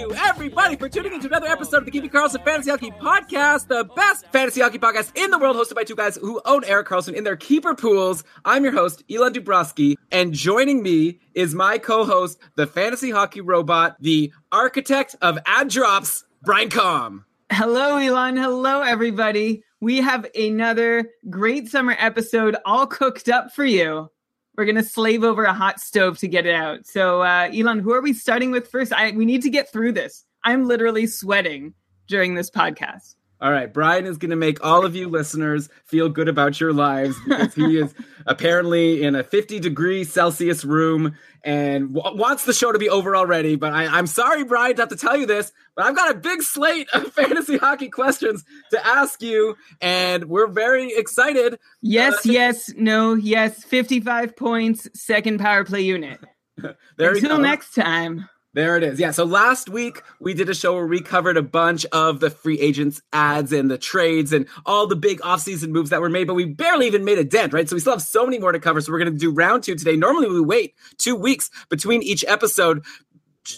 you, everybody, for tuning into another episode of the Keeping Karlsson Fantasy Hockey Podcast, the best fantasy hockey podcast in the world, hosted by two guys who own Erik Karlsson in their keeper pools. I'm your host, Elon Dubrowski, and joining me is my co-host, the fantasy hockey robot, the architect of ad drops, Brian Com. Hello, Elon. Hello, everybody. We have another great summer episode all cooked up for you. We're going to slave over a hot stove to get it out. So, uh, Elon, who are we starting with first? I, we need to get through this. I'm literally sweating during this podcast. All right, Brian is going to make all of you listeners feel good about your lives because he is apparently in a 50 degree Celsius room and w- wants the show to be over already. But I, I'm sorry, Brian, to have to tell you this, but I've got a big slate of fantasy hockey questions to ask you, and we're very excited. Yes, Uh, yes, no, yes. 55 points, second power play unit. Until next time. There it is. Yeah. So last week we did a show where we covered a bunch of the free agents ads and the trades and all the big offseason moves that were made, but we barely even made a dent, right? So we still have so many more to cover. So we're going to do round two today. Normally we wait two weeks between each episode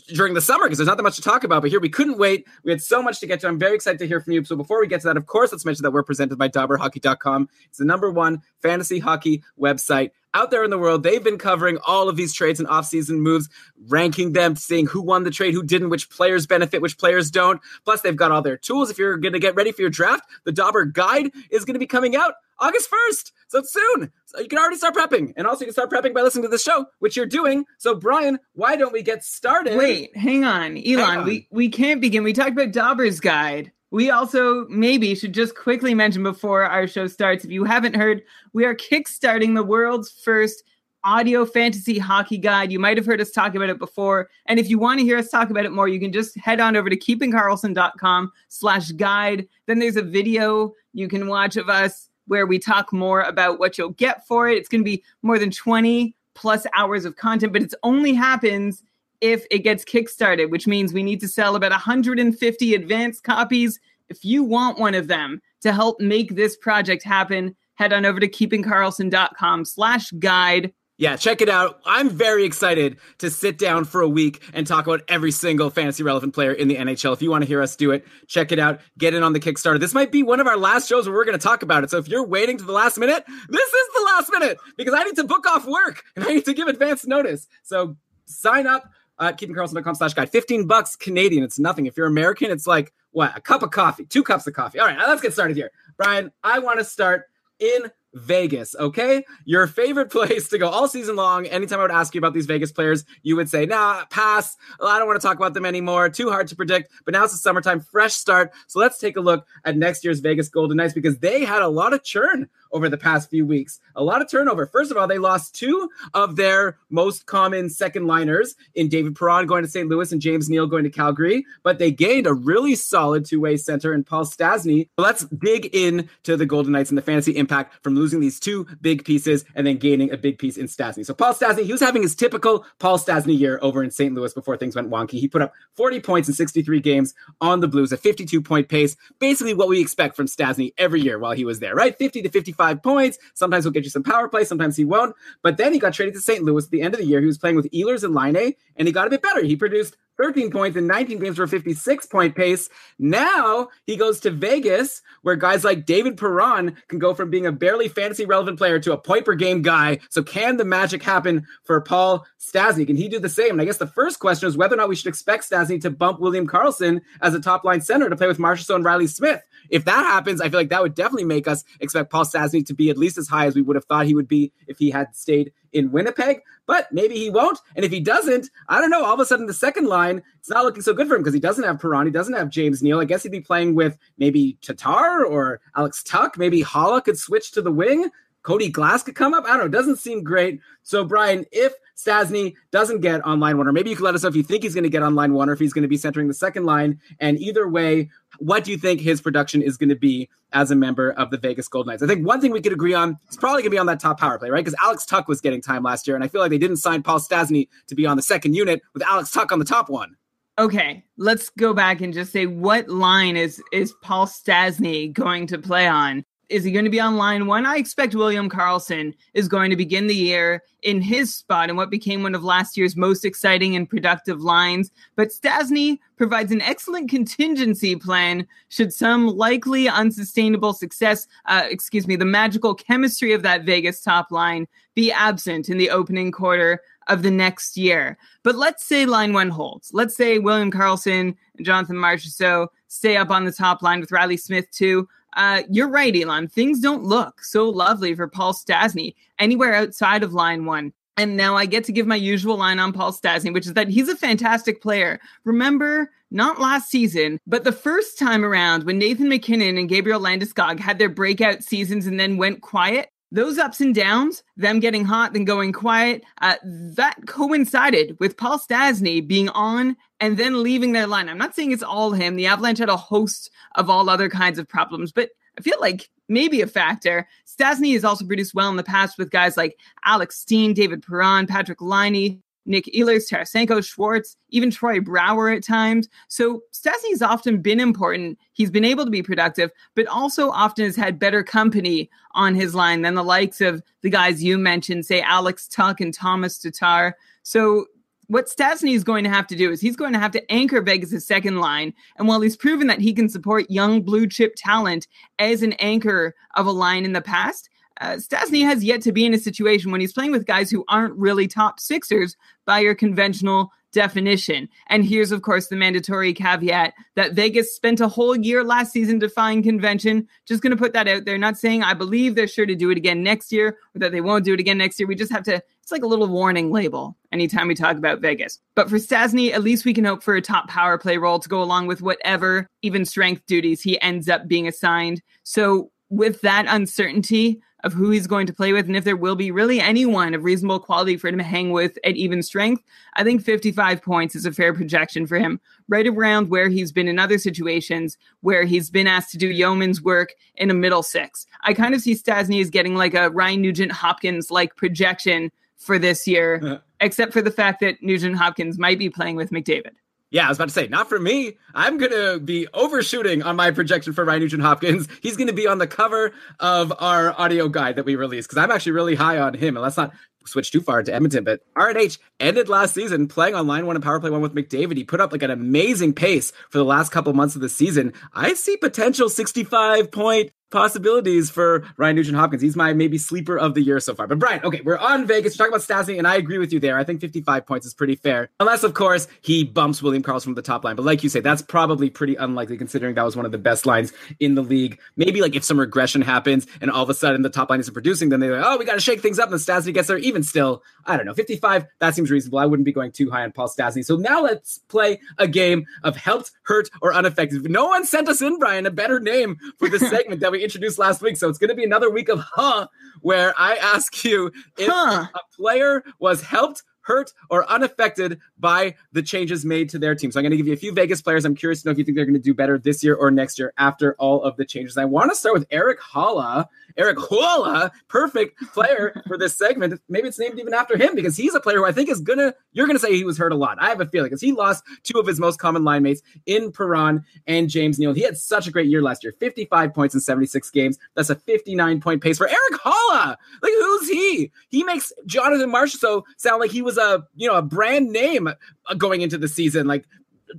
during the summer because there's not that much to talk about. But here we couldn't wait. We had so much to get to. I'm very excited to hear from you. So before we get to that, of course, let's mention that we're presented by DobberHockey.com. It's the number one fantasy hockey website out there in the world. They've been covering all of these trades and offseason moves, ranking them, seeing who won the trade, who didn't, which players benefit, which players don't. Plus, they've got all their tools. If you're going to get ready for your draft, the Dobber Guide is going to be coming out August 1st. So it's soon. So you can already start prepping. And also you can start prepping by listening to the show, which you're doing. So Brian, why don't we get started? Wait, hang on, Elon. on. We we can't begin. We talked about Dobber's guide. We also maybe should just quickly mention before our show starts. If you haven't heard, we are kickstarting the world's first audio fantasy hockey guide. You might have heard us talk about it before. And if you want to hear us talk about it more, you can just head on over to keepingkarlsson.com slash guide. Then there's a video you can watch of us where we talk more about what you'll get for it. It's going to be more than 20 plus hours of content, but it only happens if it gets kickstarted, which means we need to sell about 150 advanced copies. If you want one of them to help make this project happen, head on over to keepingkarlsson.com slash guide. Yeah, check it out. I'm very excited to sit down for a week and talk about every single fantasy relevant player in the NHL. If you want to hear us do it, check it out. Get in on the Kickstarter. This might be one of our last shows where we're going to talk about it. So if you're waiting to the last minute, this is the last minute because I need to book off work and I need to give advance notice. So sign up at keepingkarlsson.com slash guide. 15 bucks Canadian. It's nothing. If you're American, it's like, what, a cup of coffee, two cups of coffee. All right, let's get started here. Brian, I want to start in Vegas, okay? Your favorite place to go all season long. Anytime I would ask you about these Vegas players, you would say, nah, pass. I don't want to talk about them anymore. Too hard to predict. But now it's the summertime, fresh start. So let's take a look at next year's Vegas Golden Knights because they had a lot of churn over the past few weeks. A lot of turnover. First of all, they lost two of their most common second liners in David Perron going to St. Louis and James Neal going to Calgary, but they gained a really solid two way center in Paul Stastny. Let's dig into the Golden Knights and the fantasy impact from losing these two big pieces and then gaining a big piece in Stastny. So Paul Stastny, he was having his typical Paul Stastny year over in St. Louis before things went wonky. He put up 40 points in 63 games on the Blues, a 52 point pace, basically what we expect from Stastny every year while he was there, right? 50 to 55 points. Sometimes he'll get you some power play, sometimes he won't. But then he got traded to St. Louis at the end of the year. He was playing with Ehlers and Laine, and he got a bit better. He produced 13 points in 19 games for a 56 point pace. Now he goes to Vegas, where guys like David Perron can go from being a barely fantasy relevant player to a point per game guy. So, can the magic happen for Paul Stastny? Can he do the same? And I guess the first question is whether or not we should expect Stastny to bump William Karlsson as a top line center to play with Marchessault and Riley Smith. If that happens, I feel like that would definitely make us expect Paul Stastny to be at least as high as we would have thought he would be if he had stayed in Winnipeg, but maybe he won't. And if he doesn't, I don't know. All of a sudden, the second line, it's not looking so good for him because he doesn't have Perron. He doesn't have James Neal. I guess he'd be playing with maybe Tatar or Alex Tuch. Maybe Haula could switch to the wing. Cody Glass could come up. I don't know. It doesn't seem great. So, Brian, if Stastny doesn't get on line one, or maybe you could let us know if you think he's going to get on line one or if he's going to be centering the second line. And either way, what do you think his production is going to be as a member of the Vegas Gold Knights? I think one thing we could agree on is probably going to be on that top power play, right? Because Alex Tuch was getting time last year, and I feel like they didn't sign Paul Stastny to be on the second unit with Alex Tuch on the top one. Okay, let's go back and just say what line is is Paul Stastny going to play on? Is he going to be on line one? I expect William Karlsson is going to begin the year in his spot in what became one of last year's most exciting and productive lines. But Stastny provides an excellent contingency plan should some likely unsustainable success, uh, excuse me, the magical chemistry of that Vegas top line be absent in the opening quarter of the next year. But let's say line one holds. Let's say William Karlsson and Jonathan Marchessault stay up on the top line with Riley Smith too. Uh, you're right, Elon. Things don't look so lovely for Paul Stastny anywhere outside of line one. And now I get to give my usual line on Paul Stastny, which is that he's a fantastic player. Remember, not last season, but the first time around when Nathan MacKinnon and Gabriel Landeskog had their breakout seasons and then went quiet, those ups and downs, them getting hot, then going quiet, uh, that coincided with Paul Stastny being on and then leaving their line. I'm not saying it's all him. The Avalanche had a host of all other kinds of problems, but I feel like maybe a factor. Stastny has also produced well in the past with guys like Alex Steen, David Perron, Patrik Laine, Nick Ehlers, Tarasenko, Schwartz, even Troy Brouwer at times. So Stastny's often been important. He's been able to be productive, but also often has had better company on his line than the likes of the guys you mentioned, say Alex Tuch and Thomas Tatar. So what Stastny is going to have to do is he's going to have to anchor Vegas' second line. And while he's proven that he can support young blue chip talent as an anchor of a line in the past, uh, Stastny has yet to be in a situation when he's playing with guys who aren't really top sixers by your conventional definition. And here's, of course, the mandatory caveat that Vegas spent a whole year last season defying convention. Just going to put that out there. Not saying I believe they're sure to do it again next year or that they won't do it again next year. We just have to, it's like a little warning label anytime we talk about Vegas. But for Stastny, at least we can hope for a top power play role to go along with whatever even strength duties he ends up being assigned. So with that uncertainty, of who he's going to play with and if there will be really anyone of reasonable quality for him to hang with at even strength, I think 55 points is a fair projection for him, right around where he's been in other situations where he's been asked to do yeoman's work in a middle six. I kind of see Stastny as getting like a Ryan Nugent Hopkins like projection for this year, except for the fact that Nugent Hopkins might be playing with McDavid. Yeah, I was about to say, not for me. I'm going to be overshooting on my projection for Ryan Nugent Hopkins. He's going to be on the cover of our audio guide that we released because I'm actually really high on him. And let's not switch too far into Edmonton, but RNH ended last season playing on line one and power play one with McDavid. He put up like an amazing pace for the last couple months of the season. I see potential 65 point possibilities for Ryan Nugent Hopkins. He's my maybe sleeper of the year so far. But Brian, okay, we're on Vegas. We're talking about Stastny, and I agree with you there. I think 55 points is pretty fair. Unless, of course, he bumps William Karlsson from the top line. But like you say, that's probably pretty unlikely considering that was one of the best lines in the league. Maybe like if some regression happens and all of a sudden the top line isn't producing, then they're like, oh, we got to shake things up and Stastny gets there. Even still, I don't know, 55, that seems reasonable. I wouldn't be going too high on Paul Stastny. So now let's play a game of helped, hurt, or unaffected. No one sent us in, Brian, a better name for this segment that we introduced last week. So it's going to be another week of huh, where I ask you if Huh. a player was helped, hurt or unaffected by the changes made to their team. So I'm going to give you a few Vegas players. I'm curious to know if you think they're going to do better this year or next year after all of the changes. I want to start with Erik Haula. Erik Haula, perfect player for this segment. Maybe it's named even after him because he's a player who I think is gonna. You're gonna say he was hurt a lot. I have a feeling because he lost two of his most common line mates in Perron and James Neal. He had such a great year last year, 55 points in 76 games. That's a 59 point pace for Erik Haula. Like who's he? He makes Jonathan Marchessault sound like he was a you know a brand name uh, going into the season. Like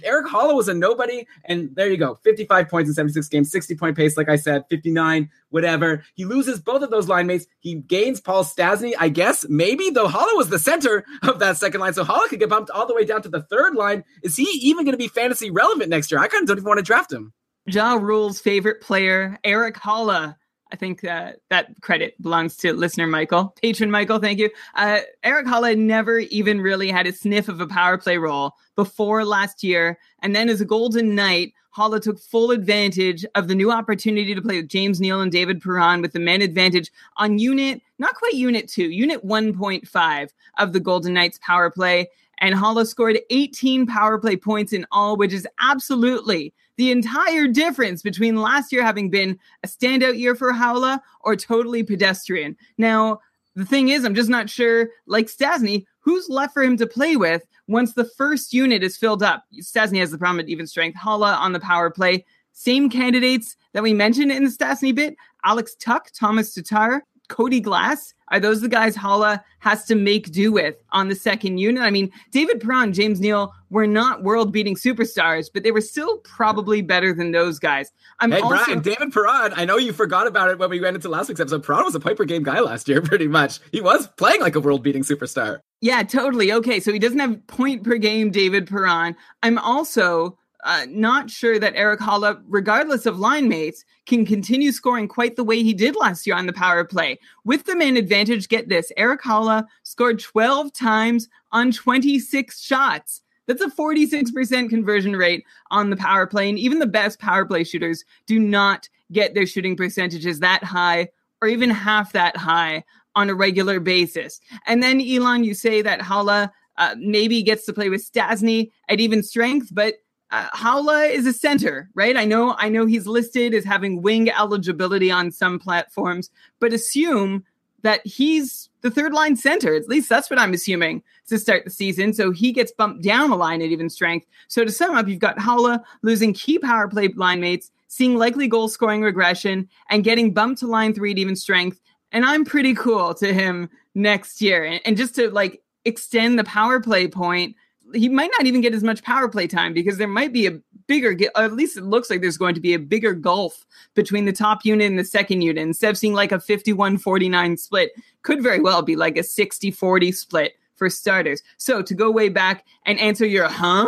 Erik Haula was a nobody, and there you go. 55 points in 76 games, 60 point pace, like I said, 59, whatever. He loses both of those line mates. He gains Paul Stastny, I guess, maybe, though Haula was the center of that second line. So Haula could get bumped all the way down to the third line. Is he even going to be fantasy relevant next year? I kind of don't even want to draft him. Ja Rule's favorite player, Erik Haula. I think that that credit belongs to listener Michael, patron Michael. Thank you. Uh, Erik Haula never even really had a sniff of a power play role before last year, and then as a Golden Knight, Haula took full advantage of the new opportunity to play with James Neal and David Perron with the man advantage on unit, not quite unit two, unit 1.5 of the Golden Knights power play. And Haula scored 18 power play points in all, which is absolutely the entire difference between last year having been a standout year for Haula or totally pedestrian. Now, the thing is, I'm just not sure, like Stastny, who's left for him to play with once the first unit is filled up. Stastny has the problem at even strength. Haula on the power play. Same candidates that we mentioned in the Stastny bit Alex Tuch, Thomas Tatar, Cody Glass. Are those the guys Haula has to make do with on the second unit? I mean, David Perron, James Neal were not world beating superstars, but they were still probably better than those guys. I'm hey, also- Brian, David Perron, I know you forgot about it when we went into last week's episode. Perron was a Piper game guy last year, pretty much. He was playing like a world beating superstar. Yeah, totally. Okay, so he doesn't have point per game, David Perron. I'm also uh, not sure that Erik Haula, regardless of line mates, can continue scoring quite the way he did last year on the power play. With the man advantage, get this Erik Haula scored 12 times on 26 shots. That's a 46% conversion rate on the power play. And even the best power play shooters do not get their shooting percentages that high or even half that high on a regular basis. And then, Elon, you say that Haula uh, maybe gets to play with Stastny at even strength, but uh, Haula is a center, right? I know, I know he's listed as having wing eligibility on some platforms, but assume that he's the third line center. At least that's what I'm assuming to start the season. So he gets bumped down a line at even strength. So to sum up, you've got Haula losing key power play line mates, seeing likely goal scoring regression, and getting bumped to line three at even strength. And I'm pretty cool to him next year. And, and just to like extend the power play point, he might not even get as much power play time because there might be a bigger, at least it looks like there's going to be a bigger gulf between the top unit and the second unit. Instead of seeing like a 51 49 split, could very well be like a 60 40 split for starters. So to go way back and answer your huh,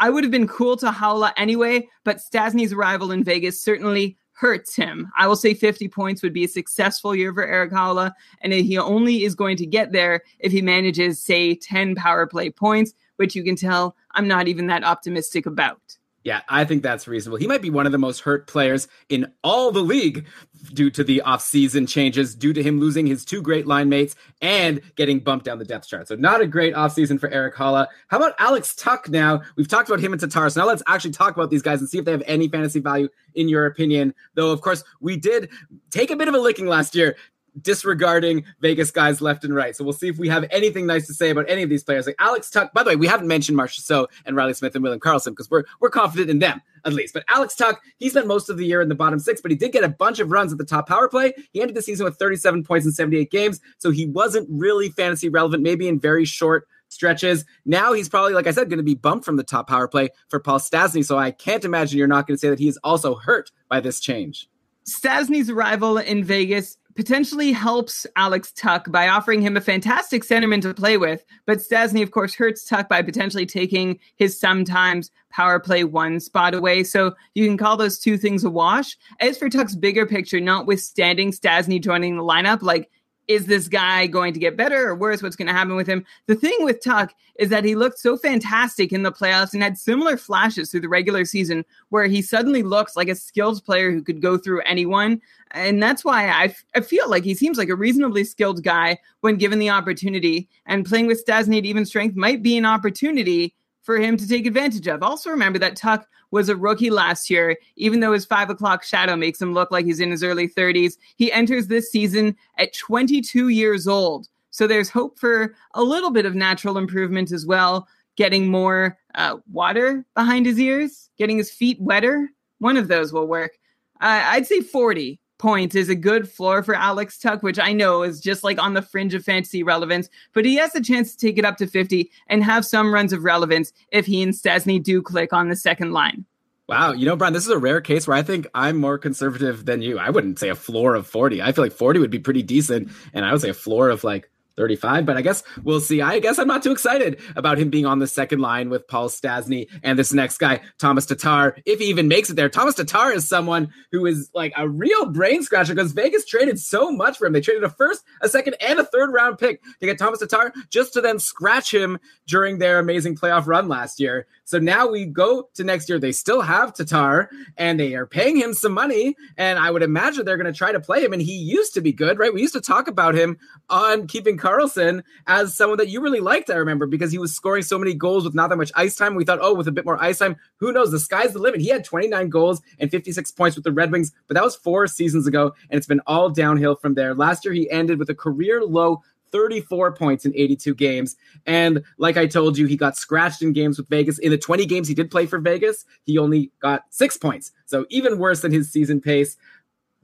I would have been cool to Haula anyway, but Stastny's arrival in Vegas certainly hurts him. I will say 50 points would be a successful year for Erik Haula, and he only is going to get there if he manages, say, 10 power play points which you can tell I'm not even that optimistic about. Yeah, I think that's reasonable. He might be one of the most hurt players in all the league due to the offseason changes, due to him losing his two great line mates and getting bumped down the depth chart. So not a great offseason for Erik Haula. How about Alex Tuch now? We've talked about him and Tatar. So now let's actually talk about these guys and see if they have any fantasy value in your opinion. Though, of course, we did take a bit of a licking last year disregarding Vegas guys left and right. So we'll see if we have anything nice to say about any of these players. Like Alex Tuch, by the way, we haven't mentioned Marchessault and Riley Smith and William Karlsson because we're we're confident in them at least. But Alex Tuch, he spent most of the year in the bottom six, but he did get a bunch of runs at the top power play. He ended the season with 37 points in 78 games, so he wasn't really fantasy relevant, maybe in very short stretches. Now he's probably, like I said, going to be bumped from the top power play for Paul Stastny. So I can't imagine you're not going to say that he is also hurt by this change. Stastny's arrival in Vegas potentially helps Alex Tuch by offering him a fantastic centerman to play with, but Stastny, of course, hurts Tuch by potentially taking his sometimes power play one spot away. So you can call those two things a wash. As for Tuch's bigger picture, notwithstanding Stastny joining the lineup, like is this guy going to get better or worse? What's going to happen with him? The thing with Tuch is that he looked so fantastic in the playoffs and had similar flashes through the regular season where he suddenly looks like a skilled player who could go through anyone. And that's why I, f- I feel like he seems like a reasonably skilled guy when given the opportunity. And playing with Stastny at even strength might be an opportunity for him to take advantage of. Also, remember that Tuch was a rookie last year, even though his five o'clock shadow makes him look like he's in his early 30s. He enters this season at 22 years old. So there's hope for a little bit of natural improvement as well, getting more uh, water behind his ears, getting his feet wetter. One of those will work. Uh, I'd say 40 points is a good floor for Alex Tuch, which I know is just like on the fringe of fantasy relevance, but he has a chance to take it up to 50 and have some runs of relevance if he and Stastny do click on the second line. Wow, you know, Brian, this is a rare case where I think I'm more conservative than you. I wouldn't say a floor of 40. I feel like 40 would be pretty decent, and I would say a floor of like 35, but I guess we'll see. I guess I'm not too excited about him being on the second line with Paul Stastny and this next guy, Thomas Tatar, if he even makes it there. Thomas Tatar is someone who is like a real brain scratcher because Vegas traded so much for him. They traded a first, a second, and a third round pick to get Thomas Tatar just to then scratch him during their amazing playoff run last year. So now we go to next year. They still have Tatar and they are paying him some money. And I would imagine they're going to try to play him. And he used to be good, right? We used to talk about him on keeping Karlsson as someone that you really liked, I remember, because he was scoring so many goals with not that much ice time. We thought, oh, with a bit more ice time, who knows? The sky's the limit. He had 29 goals and 56 points with the Red Wings, but that was four seasons ago, and it's been all downhill from there. Last year, he ended with a career low 34 points in 82 games. And like I told you, he got scratched in games with Vegas. In the 20 games he did play for Vegas, he only got six points. So even worse than his season pace.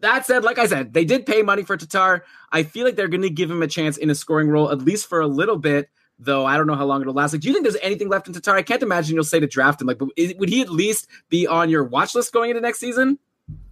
That said, like I said, they did pay money for Tatar. I feel like they're going to give him a chance in a scoring role, at least for a little bit. Though I don't know how long it'll last. Like, do you think there's anything left in Tatar? I can't imagine you'll say to draft him. Like, but is, would he at least be on your watch list going into next season?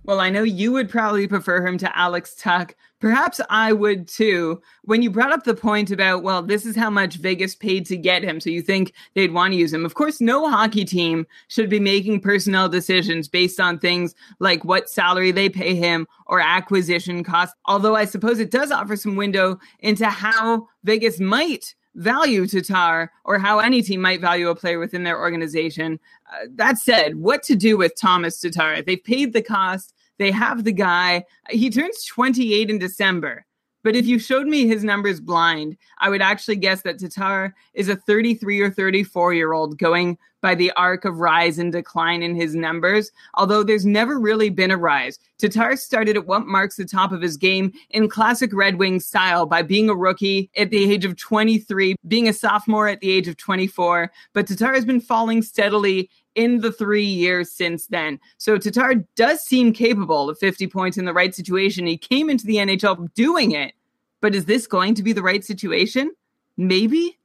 Well, I know you would probably prefer him to Alex Tuch. Perhaps I would too. When you brought up the point about, well, this is how much Vegas paid to get him, so you think they'd want to use him. Of course, no hockey team should be making personnel decisions based on things like what salary they pay him or acquisition costs. Although I suppose it does offer some window into how Vegas might value Tatar or how any team might value a player within their organization. Uh, that said, what to do with Thomas Tatar? They've paid the cost. They have the guy. He turns 28 in December. But if you showed me his numbers blind, I would actually guess that Tatar is a 33 or 34 year old going by the arc of rise and decline in his numbers, although there's never really been a rise. Tatar started at what marks the top of his game in classic Red Wing style by being a rookie at the age of 23, being a sophomore at the age of 24. But Tatar has been falling steadily in the three years since then. So Tatar does seem capable of 50 points in the right situation. He came into the NHL doing it, but is this going to be the right situation? Maybe.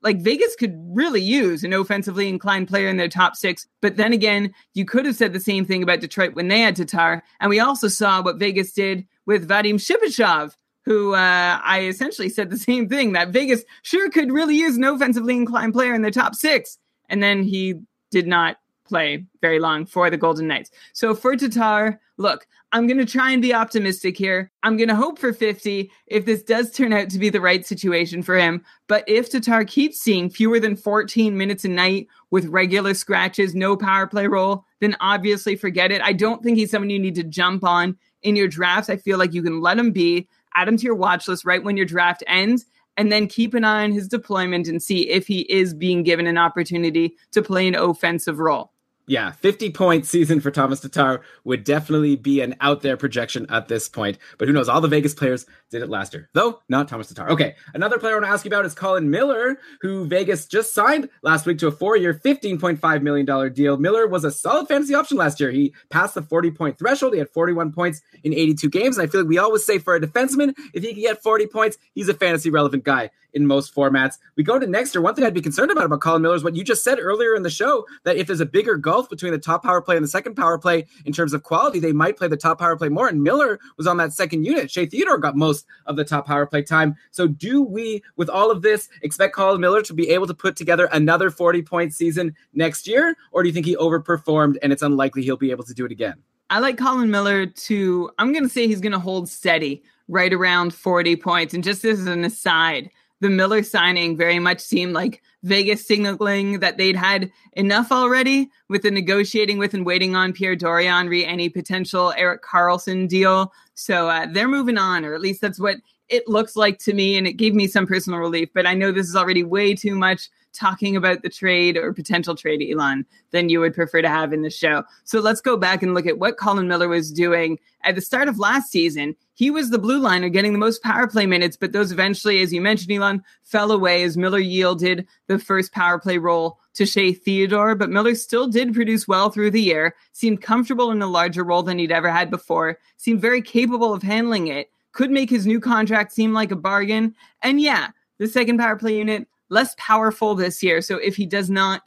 Like Vegas could really use an offensively inclined player in their top six. But then again, you could have said the same thing about Detroit when they had Tatar. And we also saw what Vegas did with Vadim Shipachyov, who uh, I essentially said the same thing that Vegas sure could really use an offensively inclined player in their top six. And then he did not play very long for the Golden Knights. So for Tatar, look, I'm going to try and be optimistic here. I'm going to hope for 50 if this does turn out to be the right situation for him. But if Tatar keeps seeing fewer than 14 minutes a night with regular scratches, no power play role, then obviously forget it. I don't think he's someone you need to jump on in your drafts. I feel like you can let him be, add him to your watch list right when your draft ends, and then keep an eye on his deployment and see if he is being given an opportunity to play an offensive role yeah, 50 point season for Thomas Tatar would definitely be an out there projection at this point. But who knows? All the Vegas players did it last year, though not Thomas Tatar. Okay, another player I want to ask you about is Colin Miller, who Vegas just signed last week to a four year, $15.5 million deal. Miller was a solid fantasy option last year. He passed the 40 point threshold. He had 41 points in 82 games. And I feel like we always say for a defenseman, if he can get 40 points, he's a fantasy relevant guy in most formats. We go to next year. One thing I'd be concerned about about Colin Miller is what you just said earlier in the show that if there's a bigger gulf between the top power play and the second power play in terms of quality, they might play the top power play more. And Miller was on that second unit. Shea Theodore got most of the top power play time. So do we, with all of this, expect Colin Miller to be able to put together another 40 point season next year? Or do you think he overperformed and it's unlikely he'll be able to do it again? I like Colin Miller to, I'm going to say he's going to hold steady right around 40 points. And just as an aside, the Miller signing very much seemed like Vegas signaling that they'd had enough already with the negotiating with and waiting on Pierre Dorion re any potential Erik Karlsson deal. So uh, they're moving on, or at least that's what it looks like to me. And it gave me some personal relief. But I know this is already way too much talking about the trade or potential trade, Elon, than you would prefer to have in the show. So let's go back and look at what Colin Miller was doing at the start of last season. He was the blue liner getting the most power play minutes, but those eventually, as you mentioned, Elon, fell away as Miller yielded the first power play role to Shea Theodore. But Miller still did produce well through the year, seemed comfortable in a larger role than he'd ever had before, seemed very capable of handling it, could make his new contract seem like a bargain. And yeah, the second power play unit less powerful this year. So if he does not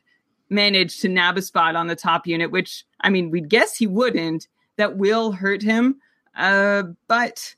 manage to nab a spot on the top unit, which I mean, we'd guess he wouldn't, that will hurt him. Uh, but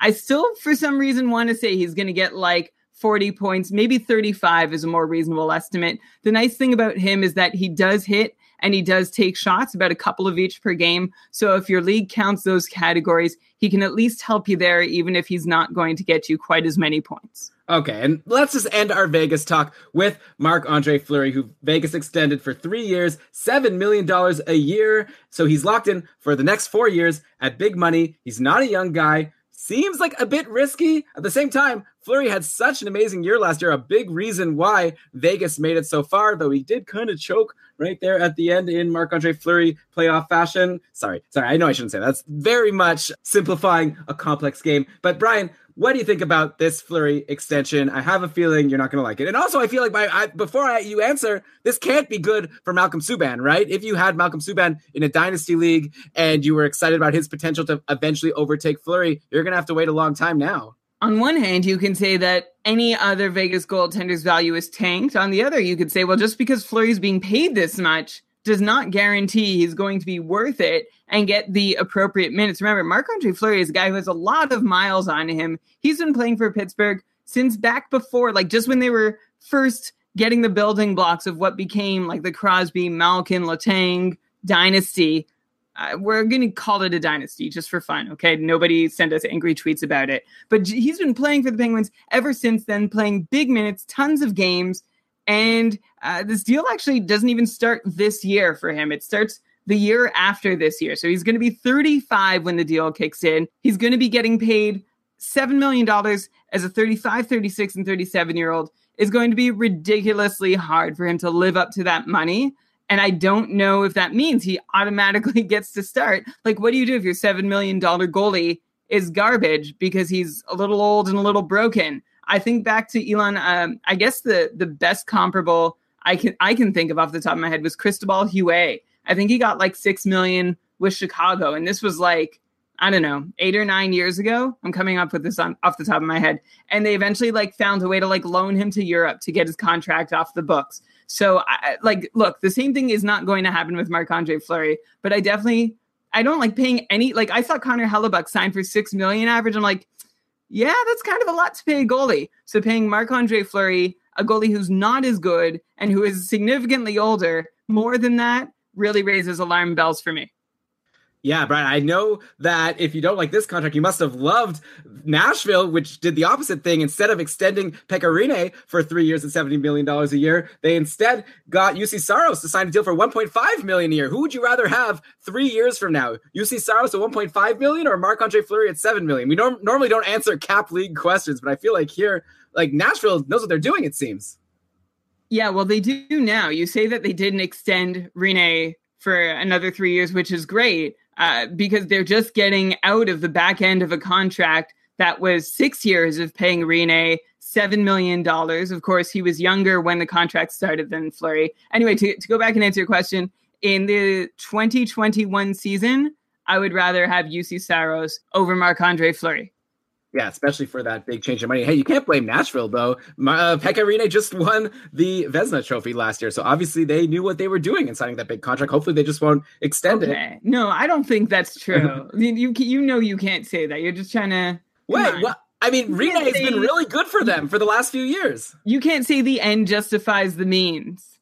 I still, for some reason, want to say he's going to get like 40 points, maybe 35 is a more reasonable estimate. The nice thing about him is that he does hit and he does take shots, about a couple of each per game. So if your league counts those categories, he can at least help you there, even if he's not going to get you quite as many points. Okay, and let's just end our Vegas talk with Marc Andre Fleury, who Vegas extended for three years, $7 million a year. So he's locked in for the next four years at big money. He's not a young guy. Seems like a bit risky. At the same time, Fleury had such an amazing year last year, a big reason why Vegas made it so far, though he did kind of choke right there at the end in Marc Andre Fleury playoff fashion. Sorry, sorry, I know I shouldn't say that. That's very much simplifying a complex game. But Brian, what do you think about this Fleury extension? I have a feeling you're not going to like it. And also, I feel like I, before I, you answer, this can't be good for Malcolm Subban, right? If you had Malcolm Subban in a dynasty league and you were excited about his potential to eventually overtake Fleury, you're going to have to wait a long time now. On one hand, you can say that any other Vegas goaltender's value is tanked. On the other, you could say, well, just because Fleury's being paid this much does not guarantee he's going to be worth it and get the appropriate minutes. Remember, Marc Andre Fleury is a guy who has a lot of miles on him. He's been playing for Pittsburgh since back before, like just when they were first getting the building blocks of what became like the Crosby, Malkin, Letang dynasty. Uh, we're going to call it a dynasty just for fun. Okay. Nobody send us angry tweets about it. But he's been playing for the Penguins ever since then, playing big minutes, tons of games. And uh, this deal actually doesn't even start this year for him. It starts the year after this year. So he's going to be 35 when the deal kicks in. He's going to be getting paid $7 million as a 35, 36, and 37 year old. Is going to be ridiculously hard for him to live up to that money. And I don't know if that means he automatically gets to start. Like, what do you do if your $7 million goalie is garbage because he's a little old and a little broken? I think back to Elon. Um, I guess the the best comparable I can I can think of off the top of my head was Cristobal Huet. I think he got like six million with Chicago, and this was like I don't know eight or nine years ago. I'm coming up with this on off the top of my head, and they eventually like found a way to like loan him to Europe to get his contract off the books. So I, like, look, the same thing is not going to happen with Marc Andre Fleury, but I definitely I don't like paying any. Like I saw Connor Hellebuyck sign for six million average. I'm like yeah, that's kind of a lot to pay a goalie. So paying Marc Andre Fleury, a goalie who's not as good and who is significantly older, more than that really raises alarm bells for me. Yeah, Brian, I know that if you don't like this contract, you must have loved Nashville, which did the opposite thing. Instead of extending Pekka Rinne for three years and $70 million a year, they instead got Juuse Saros to sign a deal for 1.5 million a year. Who would you rather have three years from now? Juuse Saros at 1.5 million or Marc-Andre Fleury at 7 million? We norm- normally don't answer cap league questions, but I feel like here, like Nashville knows what they're doing, it seems. Yeah, well, they do now. You say that they didn't extend Rinne for another three years, which is great uh, because they're just getting out of the back end of a contract that was six years of paying Rinne $7 million. Of course, he was younger when the contract started than Fleury. Anyway, to, to go back and answer your question, in the 2021 season, I would rather have Juuse Saros over Marc Andre Fleury. Yeah, especially for that big change of money. Hey, you can't blame Nashville though. My, uh, just won the Vezina Trophy last year, so obviously they knew what they were doing in signing that big contract. Hopefully, they just won't extend okay. it. No, I don't think that's true. you, you you know you can't say that. You're just trying to wait. What? I mean, Rinne has been really good for them for the last few years. You can't say the end justifies the means.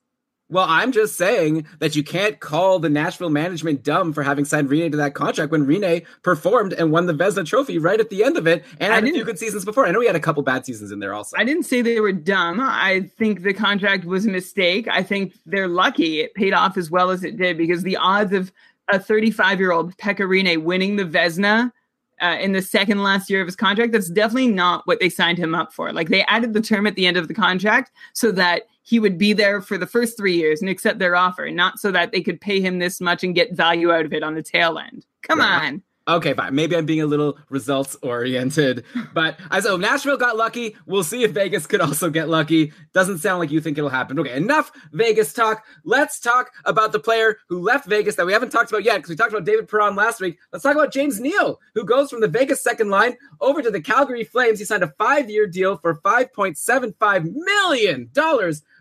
Well, I'm just saying that you can't call the Nashville management dumb for having signed Rinne to that contract when Rinne performed and won the Vezina Trophy right at the end of it and I had a few good seasons before. I know he had a couple bad seasons in there also. I didn't say they were dumb. I think the contract was a mistake. I think they're lucky it paid off as well as it did because the odds of a 35 year old Pekka Rinne winning the Vezina uh, in the second last year of his contract, that's definitely not what they signed him up for. Like they added the term at the end of the contract so that he would be there for the first three years and accept their offer, not so that they could pay him this much and get value out of it on the tail end. Come Right. on. Okay, fine. Maybe I'm being a little results oriented, but I so Nashville got lucky. We'll see if Vegas could also get lucky. Doesn't sound like you think it'll happen. Okay, enough Vegas talk. Let's talk about the player who left Vegas that we haven't talked about yet because we talked about David Perron last week. Let's talk about James Neal, who goes from the Vegas second line over to the Calgary Flames. He signed a five-year deal for $5.75 million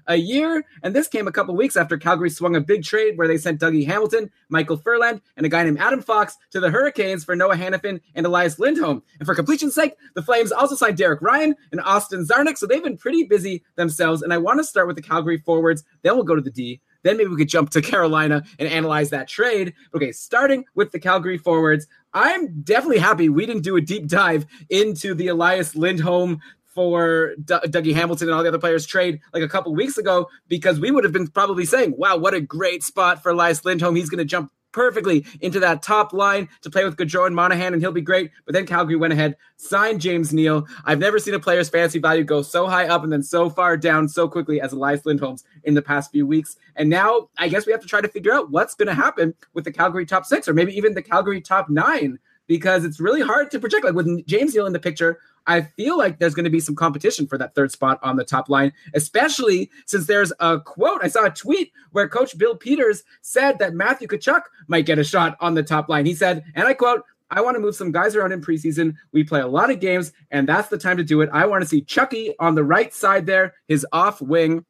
a year. And this came a couple weeks after Calgary swung a big trade where they sent Dougie Hamilton, Micheal Ferland, and a guy named Adam Fox to the Hurricanes for Noah Hanifin and Elias Lindholm. And for completion's sake, the Flames also signed Derek Ryan and Austin Czarnik. So they've been pretty busy themselves. And I want to start with the Calgary forwards. Then we'll go to the D. Then maybe we could jump to Carolina and analyze that trade. Okay, starting with the Calgary forwards, I'm definitely happy we didn't do a deep dive into the Elias Lindholm for D- Dougie Hamilton and all the other players trade like a couple weeks ago because we would have been probably saying, wow, what a great spot for Elias Lindholm. He's going to jump perfectly into that top line to play with Gaudreau and Monahan, and he'll be great. But then Calgary went ahead, signed James Neal. I've never seen a player's fantasy value go so high up and then so far down so quickly as Elias Lindholm's in the past few weeks. And now I guess we have to try to figure out what's going to happen with the Calgary top six or maybe even the Calgary top nine because it's really hard to project. Like with James Neal in the picture, I feel like there's going to be some competition for that third spot on the top line, especially since there's a quote. I saw a tweet where Coach Bill Peters said that Matthew Tkachuk might get a shot on the top line. He said, and I quote, I want to move some guys around in preseason. We play a lot of games, and that's the time to do it. I want to see Chucky on the right side there, his off wing.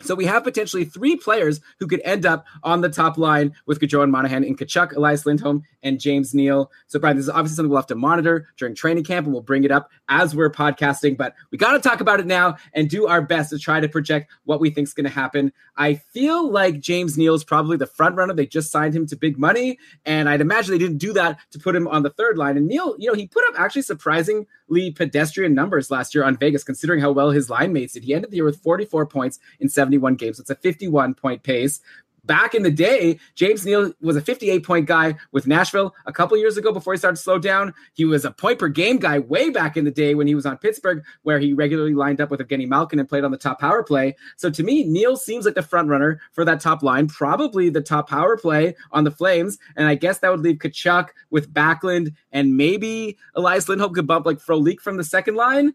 So we have potentially three players who could end up on the top line with Gaudreau and Monahan in Tkachuk, Elias Lindholm, and James Neal. So Brian, this is obviously something we'll have to monitor during training camp, and we'll bring it up as we're podcasting. But we got to talk about it now and do our best to try to project what we think is going to happen. I feel like James Neal is probably the front runner. They just signed him to big money, and I'd imagine they didn't do that to put him on the third line. And Neal, you know, he put up actually surprisingly pedestrian numbers last year on Vegas, considering how well his line mates did. He ended the year with 44 points in 71 games. It's a 51 point pace. Back in the day, James Neal was a 58 point guy with Nashville a couple years ago before he started to slow down. He was a point per game guy way back in the day when he was on Pittsburgh, where he regularly lined up with Evgeny Malkin and played on the top power play. So to me, Neal seems like the front runner for that top line, probably the top power play on the Flames. And I guess that would leave Tkachuk with Backlund and maybe Elias Lindholm could bump like Frolik from the second line.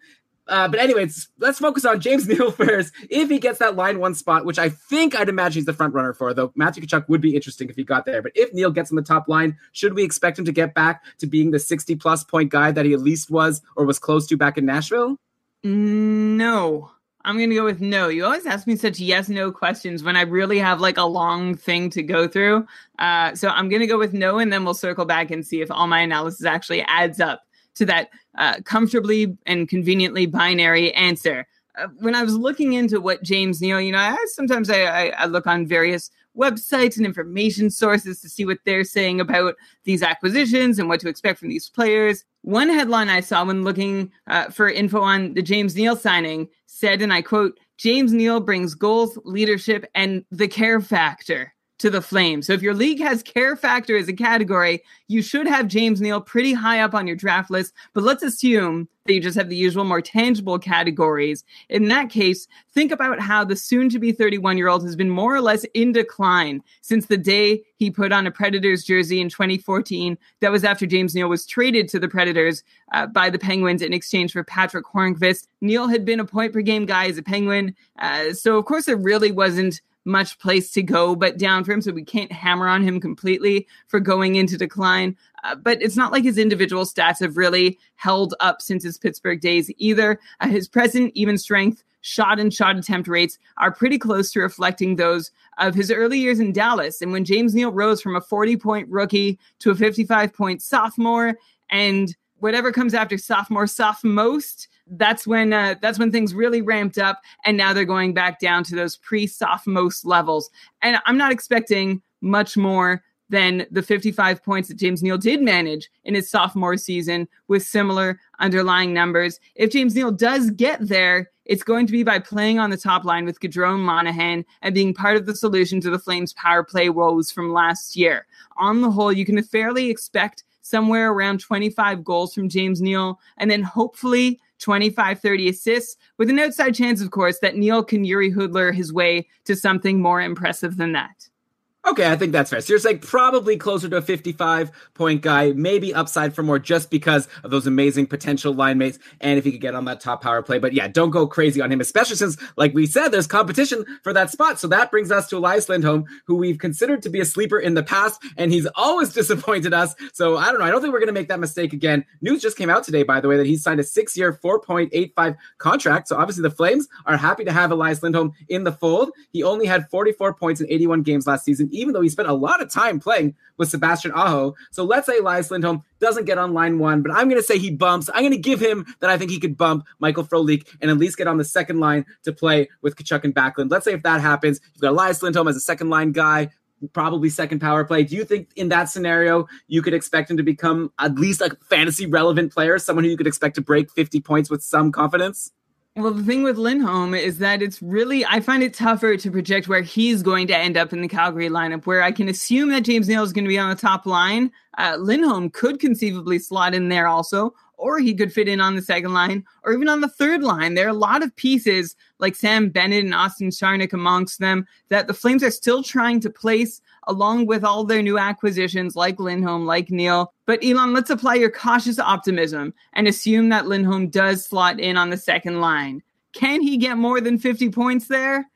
Uh, but anyways, let's focus on James Neal first. If he gets that line one spot, which I think I'd imagine he's the front runner for, though Matthew Tkachuk would be interesting if he got there. But if Neal gets on the top line, should we expect him to get back to being the 60 plus point guy that he at least was or was close to back in Nashville? No. I'm going to go with no. You always ask me such yes no questions when I really have like a long thing to go through. Uh, so I'm going to go with no, and then we'll circle back and see if all my analysis actually adds up to that uh, comfortably and conveniently binary answer. Uh, when I was looking into what James Neal, you know, I, sometimes I, I, I look on various websites and information sources to see what they're saying about these acquisitions and what to expect from these players. One headline I saw when looking uh, for info on the James Neal signing said, and I quote, James Neal brings goals, leadership, and the care factor to the Flames. So if your league has care factor as a category, you should have James Neal pretty high up on your draft list. But let's assume that you just have the usual more tangible categories. In that case, think about how the soon to be 31 year old has been more or less in decline since the day he put on a Predators jersey in 2014. That was after James Neal was traded to the Predators uh, by the Penguins in exchange for Patric Hornqvist. Neal had been a point per game guy as a Penguin. Uh, so, of course, it really wasn't much place to go but down for him. So we can't hammer on him completely for going into decline. Uh, but it's not like his individual stats have really held up since his Pittsburgh days either. Uh, his present even strength, shot and shot attempt rates are pretty close to reflecting those of his early years in Dallas. And when James Neal rose from a 40 point rookie to a 55 point sophomore and whatever comes after sophomore, sophomore, that's when uh, that's when things really ramped up, and now they're going back down to those pre-sophomore levels. And I'm not expecting much more than the 55 points that James Neal did manage in his sophomore season with similar underlying numbers. If James Neal does get there, it's going to be by playing on the top line with Gaudreau Monahan and being part of the solution to the Flames' power play woes from last year. On the whole, you can fairly expect somewhere around 25 goals from James Neal, and then hopefully 25, 30 assists, with an outside chance, of course, that Neal can Jiri Hudler his way to something more impressive than that. Okay, I think that's fair. So you're saying probably closer to a 55 point guy, maybe upside for more just because of those amazing potential line mates and if he could get on that top power play. But yeah, don't go crazy on him, especially since, like we said, there's competition for that spot. So that brings us to Elias Lindholm, who we've considered to be a sleeper in the past, and he's always disappointed us. So I don't know. I don't think we're going to make that mistake again. News just came out today, by the way, that he signed a six year, 4.85 contract. So obviously the Flames are happy to have Elias Lindholm in the fold. He only had 44 points in 81 games last season even though he spent a lot of time playing with Sebastian Aho. So let's say Elias Lindholm doesn't get on line one, but I'm going to say he bumps. I'm going to give him that I think he could bump Michael Frolik and at least get on the second line to play with Tkachuk and Backlund. Let's say if that happens, you've got Elias Lindholm as a second line guy, probably second power play. Do you think in that scenario you could expect him to become at least a fantasy relevant player, someone who you could expect to break 50 points with some confidence? Well, the thing with Lindholm is that it's really, I find it tougher to project where he's going to end up in the Calgary lineup, where I can assume that James Neal is going to be on the top line. Uh, Lindholm could conceivably slot in there also, or he could fit in on the second line, or even on the third line. There are a lot of pieces like Sam Bennett and Austin Czarnik amongst them that the Flames are still trying to place along with all their new acquisitions like Lindholm, like Neal. But Elon, let's apply your cautious optimism and assume that Lindholm does slot in on the second line. Can he get more than 50 points there?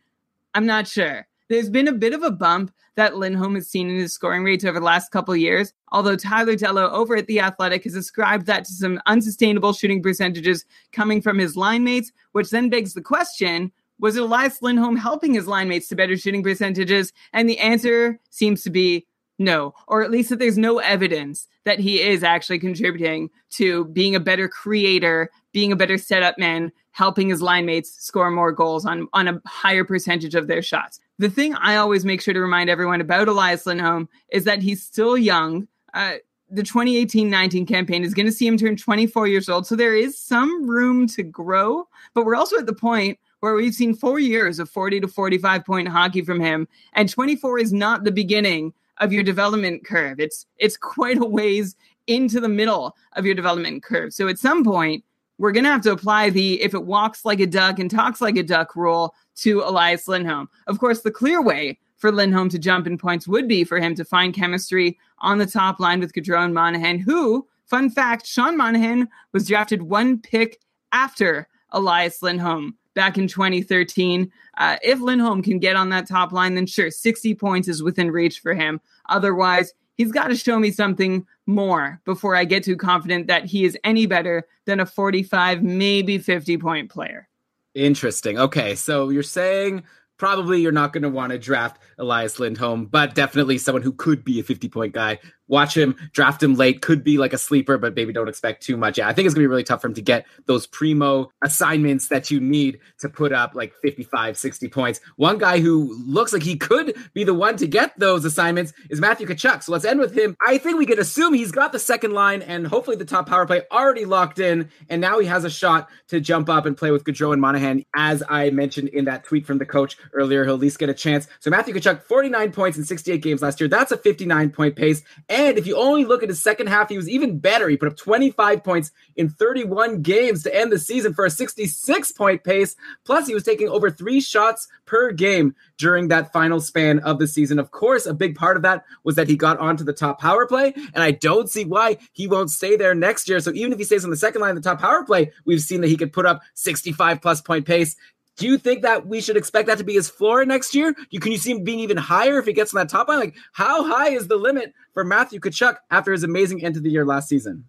I'm not sure. There's been a bit of a bump that Lindholm has seen in his scoring rates over the last couple years, although Tyler Dellow over at The Athletic has ascribed that to some unsustainable shooting percentages coming from his line mates, which then begs the question was Elias Lindholm helping his line mates to better shooting percentages? And the answer seems to be no, or at least that there's no evidence that he is actually contributing to being a better creator, being a better setup man, helping his line mates score more goals on, on a higher percentage of their shots. The thing I always make sure to remind everyone about Elias Lindholm is that he's still young. Uh, the 2018-19 campaign is going to see him turn 24 years old, so there is some room to grow. But we're also at the point where we've seen four years of 40 to 45 point hockey from him, and 24 is not the beginning of your development curve. It's it's quite a ways into the middle of your development curve. So at some point, we're gonna have to apply the if it walks like a duck and talks like a duck rule to Elias Lindholm. Of course, the clear way for Lindholm to jump in points would be for him to find chemistry on the top line with Gaudreau and Monahan, who, fun fact, Sean Monahan was drafted one pick after Elias Lindholm back in 2013. Uh, if Lindholm can get on that top line, then sure, 60 points is within reach for him. Otherwise, he's got to show me something more before I get too confident that he is any better than a 45, maybe 50 point player. Interesting. Okay, so you're saying probably you're not going to want to draft Elias Lindholm, but definitely someone who could be a 50 point guy watch him, draft him late, could be like a sleeper, but maybe don't expect too much. Yeah, I think it's gonna be really tough for him to get those primo assignments that you need to put up like 55, 60 points. One guy who looks like he could be the one to get those assignments is Matthew Tkachuk. So let's end with him. I think we can assume he's got the second line and hopefully the top power play already locked in, and now he has a shot to jump up and play with Gaudreau and Monahan. As I mentioned in that tweet from the coach earlier, he'll at least get a chance. So Matthew Tkachuk, 49 points in 68 games last year. That's a 59 point pace. If you only look at his second half, he was even better. He put up 25 points in 31 games to end the season for a 66 point pace. Plus, he was taking over three shots per game during that final span of the season. Of course, a big part of that was that he got onto the top power play, and I don't see why he won't stay there next year. So even if he stays on the second line of the top power play, we've seen that he could put up 65 plus point pace. Do you think that we should expect that to be his floor next year? You can you see him being even higher if he gets on that top line? Like, how high is the limit for Matthew Tkachuk after his amazing end of the year last season?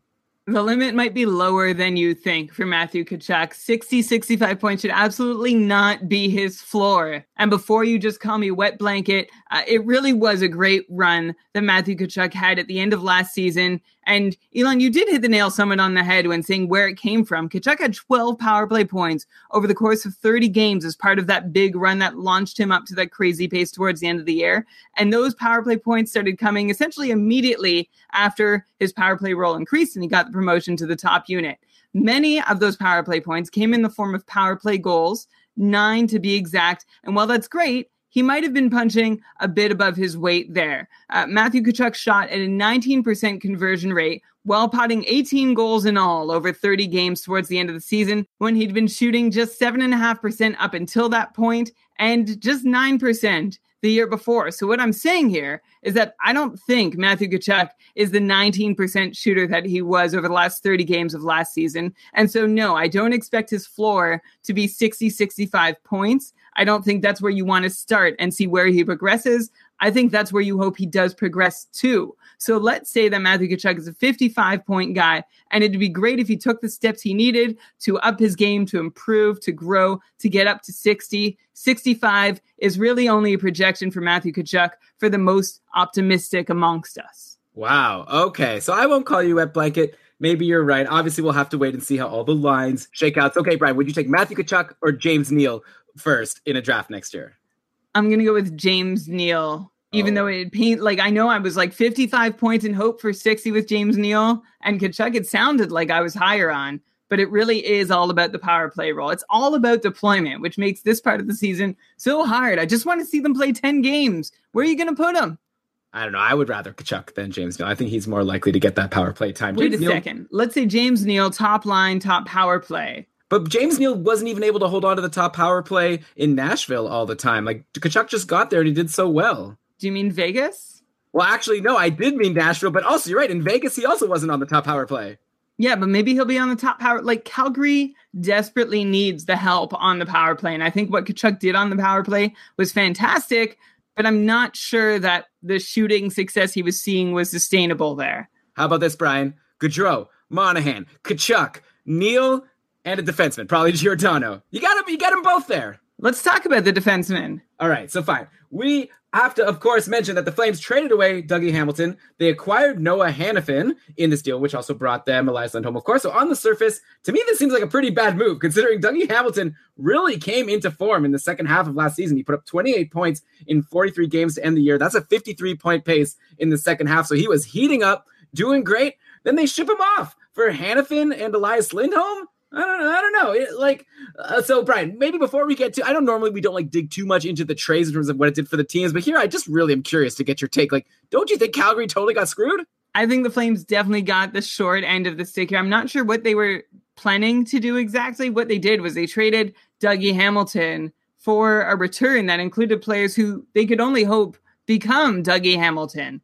The limit might be lower than you think for Matthew Tkachuk. 60, 65 points should absolutely not be his floor. And before you just call me wet blanket, uh, it really was a great run that Matthew Tkachuk had at the end of last season. And Elon, you did hit the nail somewhat on the head when saying where it came from. Tkachuk had 12 power play points over the course of 30 games as part of that big run that launched him up to that crazy pace towards the end of the year. And those power play points started coming essentially immediately after his power play role increased and he got the promotion to the top unit. Many of those power play points came in the form of power play goals, nine to be exact. And while that's great, he might have been punching a bit above his weight there. Uh, Matthew Tkachuk shot at a 19% conversion rate while potting 18 goals in all over 30 games towards the end of the season when he'd been shooting just 7.5% up until that point and just 9% the year before. So what I'm saying here is that I don't think Matthew Tkachuk is the 19% shooter that he was over the last 30 games of last season. And so no, I don't expect his floor to be 60 65 points. I don't think that's where you want to start and see where he progresses. I think that's where you hope he does progress too. So let's say that Matthew Tkachuk is a 55 point guy, and it'd be great if he took the steps he needed to up his game, to improve, to grow, to get up to 60. 65 is really only a projection for Matthew Tkachuk for the most optimistic amongst us. Wow. Okay. So I won't call you wet blanket. Maybe you're right. Obviously, we'll have to wait and see how all the lines shake out. Okay, Brian, would you take Matthew Tkachuk or James Neal first in a draft next year? I'm gonna go with James Neal, even Oh. though it paint like I know I was like 55 points in hope for 60 with James Neal and Tkachuk. It sounded like I was higher on, but it really is all about the power play role. It's all about deployment, which makes this part of the season so hard. I just want to see them play 10 games. Where are you gonna put them? I don't know. I would rather Tkachuk than James Neal. I think he's more likely to get that power play time. Wait a Neal- second. Let's say James Neal, top line, top power play. But James Neal wasn't even able to hold on to the top power play in Nashville all the time. Like Tkachuk just got there and he did so well. Do you mean Vegas? Well, actually, no, I did mean Nashville, but also you're right. In Vegas, he also wasn't on the top power play. Yeah, but maybe he'll be on the top power. Like Calgary desperately needs the help on the power play. And I think what Tkachuk did on the power play was fantastic, but I'm not sure that the shooting success he was seeing was sustainable there. How about this, Brian? Gaudreau, Monahan, Tkachuk, Neal, and a defenseman, probably Giordano. You got them. You got them both there. Let's talk about the defenseman. All right, so fine. We have to, of course, mention that the Flames traded away Dougie Hamilton. They acquired Noah Hanifin in this deal, which also brought them Elias Lindholm, of course. So on the surface, to me, this seems like a pretty bad move, considering Dougie Hamilton really came into form in the second half of last season. He put up 28 points in 43 games to end the year. That's a 53 point pace in the second half. So he was heating up, doing great. Then they ship him off for Hanifin and Elias Lindholm. I don't know. I don't know. It, like, uh, so Brian, maybe before we get to, I don't normally we don't like dig too much into the trades in terms of what it did for the teams, but here I just really am curious to get your take. Like, don't you think Calgary totally got screwed? I think the Flames definitely got the short end of the stick here. I'm not sure what they were planning to do exactly. What they did was they traded Dougie Hamilton for a return that included players who they could only hope become Dougie Hamilton.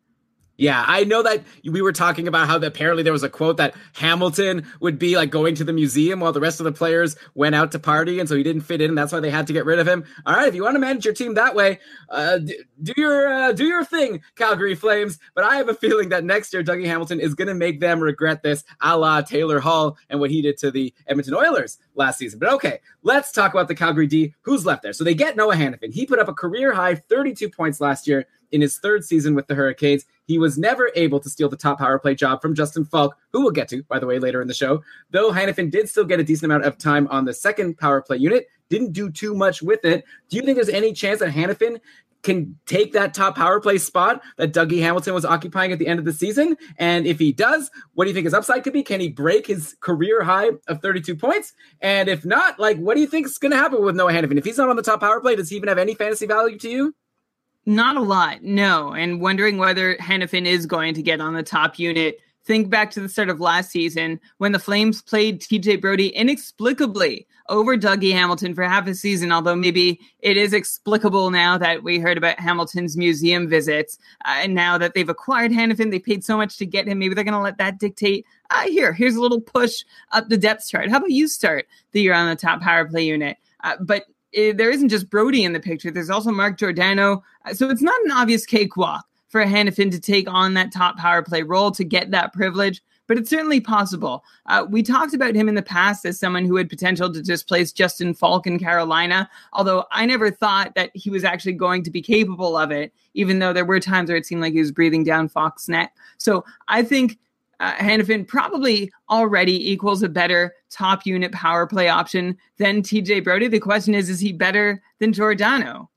Yeah, I know that we were talking about how apparently there was a quote that Hamilton would be like going to the museum while the rest of the players went out to party, and so he didn't fit in, and that's why they had to get rid of him. All right, if you want to manage your team that way, uh, do your uh, do your thing, Calgary Flames. But I have a feeling that next year Dougie Hamilton is going to make them regret this, a la Taylor Hall and what he did to the Edmonton Oilers last season. But okay, let's talk about the Calgary D. Who's left there? So they get Noah Hanifin. He put up a career high 32 points last year in his third season with the Hurricanes. He was never able to steal the top power play job from Justin Faulk, who we'll get to, by the way, later in the show. Though Hanifin did still get a decent amount of time on the second power play unit, didn't do too much with it. Do you think there's any chance that Hanifin can take that top power play spot that Dougie Hamilton was occupying at the end of the season? And if he does, what do you think his upside could be? Can he break his career high of 32 points? And if not, like, what do you think is going to happen with Noah Hanifin? If he's not on the top power play, does he even have any fantasy value to you? Not a lot, no. And wondering whether Hanifin is going to get on the top unit. Think back to the start of last season when the Flames played TJ Brodie inexplicably over Dougie Hamilton for half a season, although maybe it is explicable now that we heard about Hamilton's museum visits. Uh, and now that they've acquired Hanifin, they paid so much to get him. Maybe they're going to let that dictate. Uh, here, here's a little push up the depth chart. How about you start the year on the top power play unit? Uh, but it, there isn't just Brodie in the picture. There's also Mark Giordano. Uh, so it's not an obvious cakewalk for Hanifin to take on that top power play role to get that privilege, but it's certainly possible. Uh, we talked about him in the past as someone who had potential to displace Justin Faulk in Carolina, although I never thought that he was actually going to be capable of it, even though there were times where it seemed like he was breathing down Faulk's neck. So I think uh, Hanifin probably already equals a better top unit power play option than TJ Brodie. The question is, is he better than Giordano?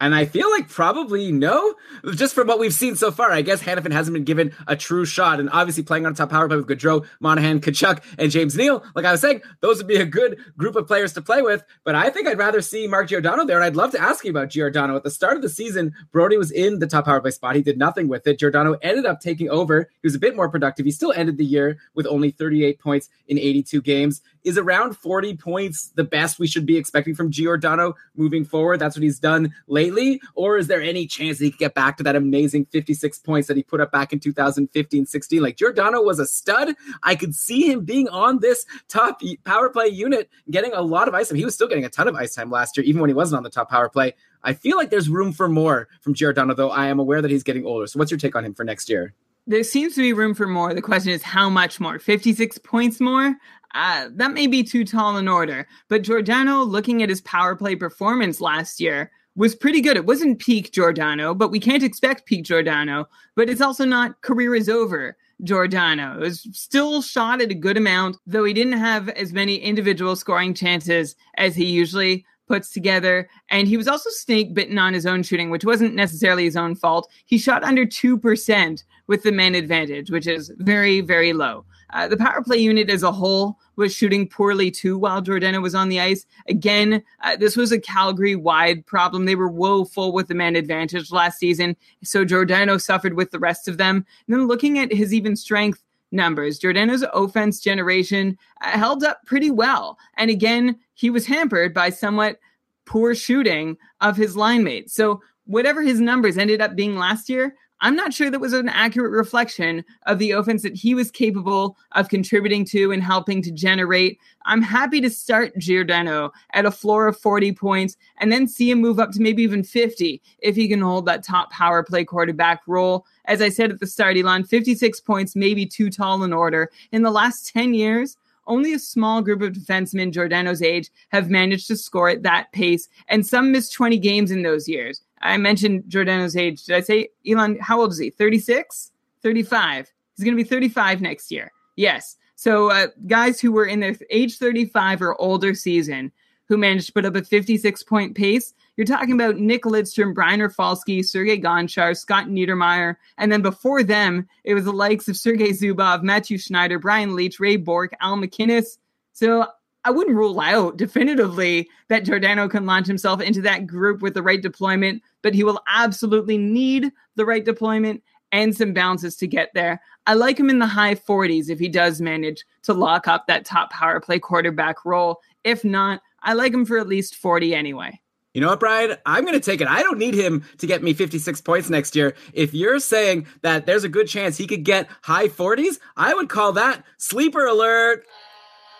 And I feel like probably no, just from what we've seen so far. I guess Hanifin hasn't been given a true shot. And obviously playing on top power play with Gaudreau, Monahan, Tkachuk, and James Neal, like I was saying, those would be a good group of players to play with. But I think I'd rather see Mark Giordano there. And I'd love to ask you about Giordano. At the start of the season, Brodie was in the top power play spot. He did nothing with it. Giordano ended up taking over. He was a bit more productive. He still ended the year with only 38 points in 82 games. Is around 40 points the best we should be expecting from Giordano moving forward? That's what he's done lately. Or is there any chance that he could get back to that amazing 56 points that he put up back in 2015 16? Like Giordano was a stud. I could see him being on this top power play unit, getting a lot of ice time. He was still getting a ton of ice time last year, even when he wasn't on the top power play. I feel like there's room for more from Giordano, though I am aware that he's getting older. So, what's your take on him for next year? There seems to be room for more. The question is how much more? 56 points more? Uh, that may be too tall an order. But Giordano, looking at his power play performance last year, was pretty good. It wasn't peak Giordano, but we can't expect peak Giordano. But it's also not career is over Giordano. It was still shot at a good amount, though he didn't have as many individual scoring chances as he usually puts together. And he was also snake bitten on his own shooting, which wasn't necessarily his own fault. He shot under 2% with the man advantage, which is very, very low. Uh, the power play unit as a whole was shooting poorly too while Giordano was on the ice. Again, uh, this was a Calgary wide problem. They were woeful with the man advantage last season. So Giordano suffered with the rest of them. And then looking at his even strength numbers, Giordano's offense generation uh, held up pretty well. And again, he was hampered by somewhat poor shooting of his line mates. So whatever his numbers ended up being last year, I'm not sure that was an accurate reflection of the offense that he was capable of contributing to and helping to generate. I'm happy to start Giordano at a floor of 40 points and then see him move up to maybe even 50 if he can hold that top power play quarterback role. As I said at the start, Elon, 56 points may be too tall an order. In the last 10 years, only a small group of defensemen Giordano's age have managed to score at that pace, and some missed 20 games in those years. I mentioned Giordano's age. Did I say Elon? How old is he? 36? 35. He's going to be 35 next year. Yes. So uh, guys who were in their age 35 or older season who managed to put up a 56 point pace. You're talking about Nick Lidstrom, Brian Rafalski, Sergei Gonchar, Scott Niedermayer, and then before them, it was the likes of Sergei Zubov, Mathieu Schneider, Brian Leetch, Ray Bourque, Al MacInnis. So I wouldn't rule out definitively that Giordano can launch himself into that group with the right deployment, but he will absolutely need the right deployment and some bounces to get there. I like him in the high 40s if he does manage to lock up that top power play quarterback role. If not, I like him for at least 40 anyway. You know what, Brian? I'm going to take it. I don't need him to get me 56 points next year. If you're saying that there's a good chance he could get high 40s, I would call that sleeper alert.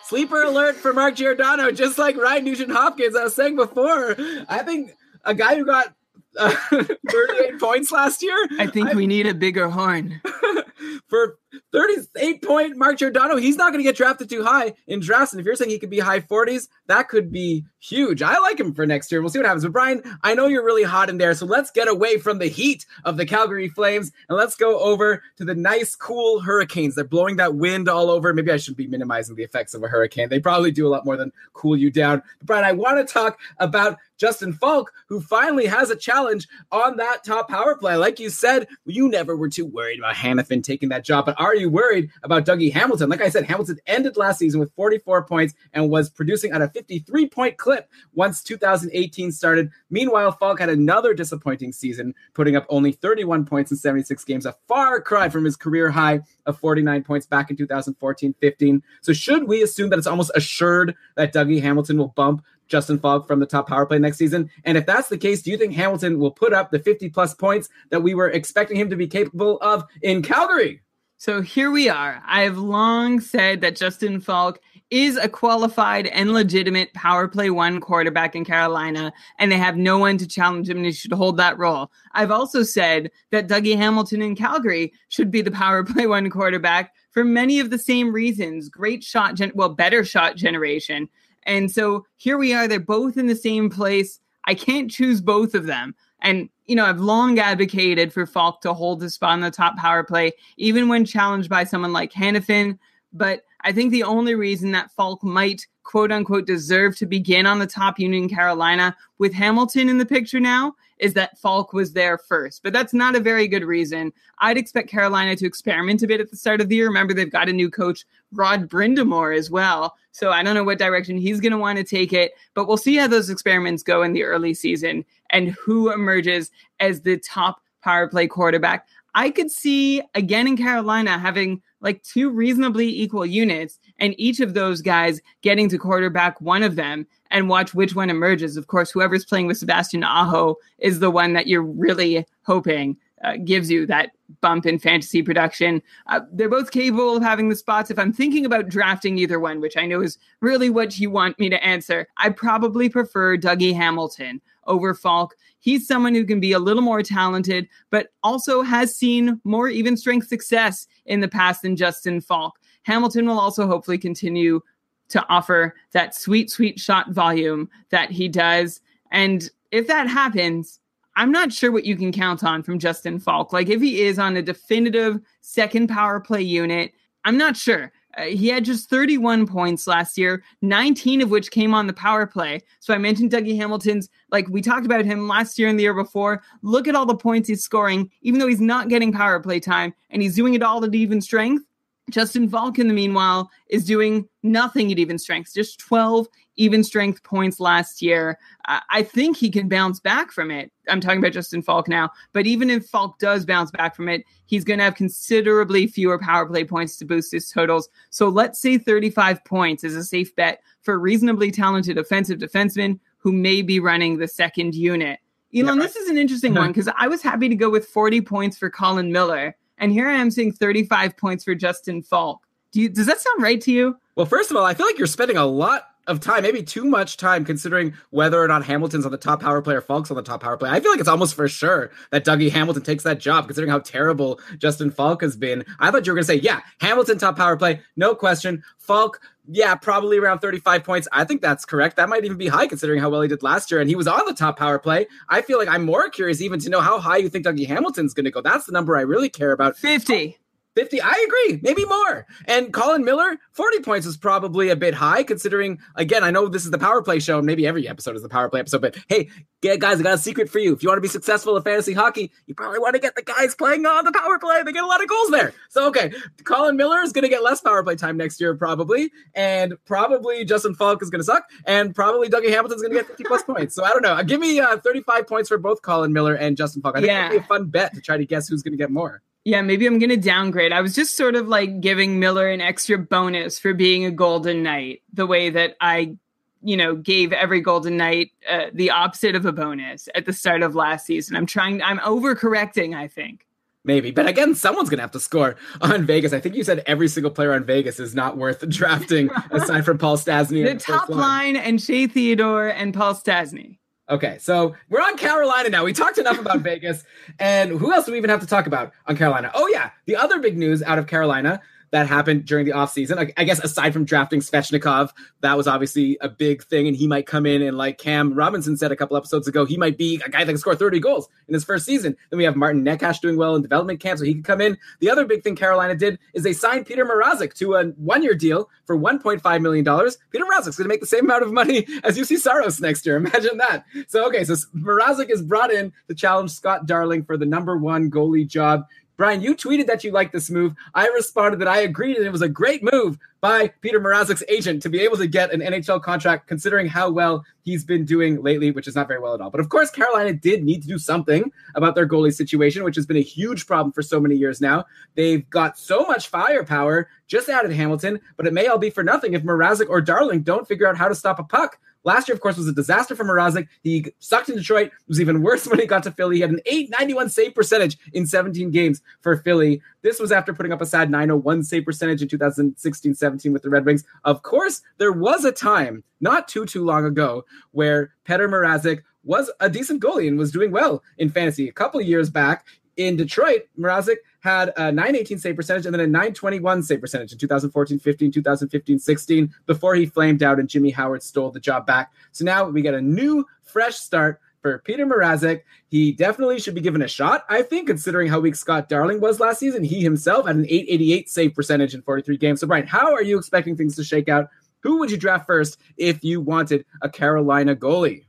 Sleeper alert for Mark Giordano, just like Ryan Nugent Hopkins. I was saying before, I think a guy who got uh, 38 points last year. I think I, we need a bigger horn. for 38 point Mark Giordano, he's not going to get drafted too high in drafts. And if you're saying he could be high 40s, that could be huge. I like him for next year. We'll see what happens. But Brian, I know you're really hot in there. So let's get away from the heat of the Calgary Flames and let's go over to the nice, cool hurricanes. They're blowing that wind all over. Maybe I should be minimizing the effects of a hurricane. They probably do a lot more than cool you down. But Brian, I want to talk about Justin Faulk, who finally has a challenge on that top power play. Like you said, you never were too worried about Hanifin taking that job, but are you worried about Dougie Hamilton? Like I said, Hamilton ended last season with 44 points and was producing at a 53 point clip once 2018 started. Meanwhile, Faulk had another disappointing season, putting up only 31 points in 76 games, a far cry from his career high of 49 points back in 2014 15. So, should we assume that it's almost assured that Dougie Hamilton will bump Justin Faulk from the top power play next season? And if that's the case, do you think Hamilton will put up the 50 plus points that we were expecting him to be capable of in Calgary? So here we are. I have long said that Justin Faulk is a qualified and legitimate power play one quarterback in Carolina, and they have no one to challenge him and he should hold that role. I've also said that Dougie Hamilton in Calgary should be the power play one quarterback for many of the same reasons. Great shot, gen- well, better shot generation. And so here we are. They're both in the same place. I can't choose both of them. And, you know, I've long advocated for Faulk to hold the spot on the top power play, even when challenged by someone like Hanifin. But I think the only reason that Faulk might quote unquote deserve to begin on the top unit in Carolina with Hamilton in the picture now is that Faulk was there first. But that's not a very good reason. I'd expect Carolina to experiment a bit at the start of the year. Remember, they've got a new coach, Rod Brind'Amour, as well. So I don't know what direction he's going to want to take it, but we'll see how those experiments go in the early season and who emerges as the top power play quarterback. I could see again in Carolina having like two reasonably equal units and each of those guys getting to quarterback one of them and watch which one emerges. Of course, whoever's playing with Sebastian Aho is the one that you're really hoping uh, gives you that bump in fantasy production. Uh, they're both capable of having the spots. If I'm thinking about drafting either one, which I know is really what you want me to answer, I probably prefer Dougie Hamilton over Faulk. He's someone who can be a little more talented, but also has seen more even strength success in the past than Justin Faulk. Hamilton will also hopefully continue to offer that sweet, sweet shot volume that he does. And if that happens, I'm not sure what you can count on from Justin Faulk. Like if he is on a definitive second power play unit, I'm not sure. Uh, he had just 31 points last year, 19 of which came on the power play. So I mentioned Dougie Hamilton's, like we talked about him last year and the year before. Look at all the points he's scoring, even though he's not getting power play time and he's doing it all at even strength. Justin Faulk, in the meanwhile, is doing nothing at even strength, just 12 even strength points last year. I think he can bounce back from it. I'm talking about Justin Faulk now, but even if Faulk does bounce back from it, he's going to have considerably fewer power play points to boost his totals. So let's say 35 points is a safe bet for reasonably talented offensive defenseman who may be running the second unit. Elon, yeah, this is an interesting one because I was happy to go with 40 points for Colin Miller and here I am seeing 35 points for Justin Faulk. Do you, does that sound right to you? Well, first of all, I feel like you're spending a lot of time, maybe too much time, considering whether or not Hamilton's on the top power play or Faulk's on the top power play. I feel like it's almost for sure that Dougie Hamilton takes that job, considering how terrible Justin Faulk has been. I thought you were going to say, yeah, Hamilton top power play, no question. Faulk, yeah, probably around 35 points. I think that's correct. That might even be high considering how well he did last year. And he was on the top power play. I feel like I'm more curious even to know how high you think Dougie Hamilton's going to go. That's the number I really care about. 50. 50 i agree maybe more. And colin miller 40 points is probably a bit high considering again i know this is the power play show maybe every episode is the power play episode but hey guys i got a secret for you. If you want to be successful in fantasy hockey you probably want to get the guys playing on the power play. They get a lot of goals there. So okay colin miller is going to get less power play time next year probably and probably justin Faulk is going to suck and probably dougie hamilton's going to get 50 plus points. So i don't know give me uh, 35 points for both colin miller and justin Faulk. i think yeah. it'd be a fun bet to try to guess who's going to get more yeah, maybe I'm going to downgrade. I was just sort of like giving Miller an extra bonus for being a Golden Knight, the way that I, you know, gave every Golden Knight uh, the opposite of a bonus at the start of last season. I'm trying, I'm overcorrecting, I think. Maybe, but again, someone's gonna have to score on Vegas. I think you said every single player on Vegas is not worth drafting, aside from Paul Stastny. the top line and Shea Theodore and Paul Stastny. Okay, so we're on Carolina now. We talked enough about Vegas, and who else do we even have to talk about on Carolina? Oh yeah, the other big news out of Carolina that happened during the offseason. I, I guess aside from drafting Svechnikov, that was obviously a big thing, and he might come in and like Cam Robinson said a couple episodes ago, he might be a guy that can score 30 goals in his first season. Then we have Martin Necas doing well in development camp, so he could come in. The other big thing Carolina did is they signed Peter Mrazek to a one-year deal for 1.5 million dollars. Peter Mrazek's going to make the same amount of money as Juuse Saros next year. Imagine that. So okay, so Mrazek is brought in to challenge Scott Darling for the number one goalie job. Brian, you tweeted that you liked this move. I responded that I agreed and it was a great move by Peter Mrazek's agent to be able to get an NHL contract considering how well he's been doing lately, which is not very well at all. But of course, Carolina did need to do something about their goalie situation, which has been a huge problem for so many years now. They've got so much firepower, just added Hamilton, but it may all be for nothing if Mrazek or Darling don't figure out how to stop a puck. Last year, of course, was a disaster for Mrazek. He sucked in Detroit. It was even worse when he got to Philly. He had an 891 save percentage in 17 games for Philly. This was after putting up a sad 901 save percentage in 2016 17 with the Red Wings. Of course, there was a time not too, too long ago where Petr Mrazek was a decent goalie and was doing well in fantasy. A couple years back, in Detroit, Mrazek had a 918 save percentage and then a 921 save percentage in 2014 15, 2015 16 before he flamed out and Jimmy Howard stole the job back. So now we get a new, fresh start. for Peter Mrazek, he definitely should be given a shot. I think, considering how weak Scott Darling was last season, he himself had an 888 save percentage in 43 games. So, Brian, how are you expecting things to shake out? Who would you draft first if you wanted a Carolina goalie?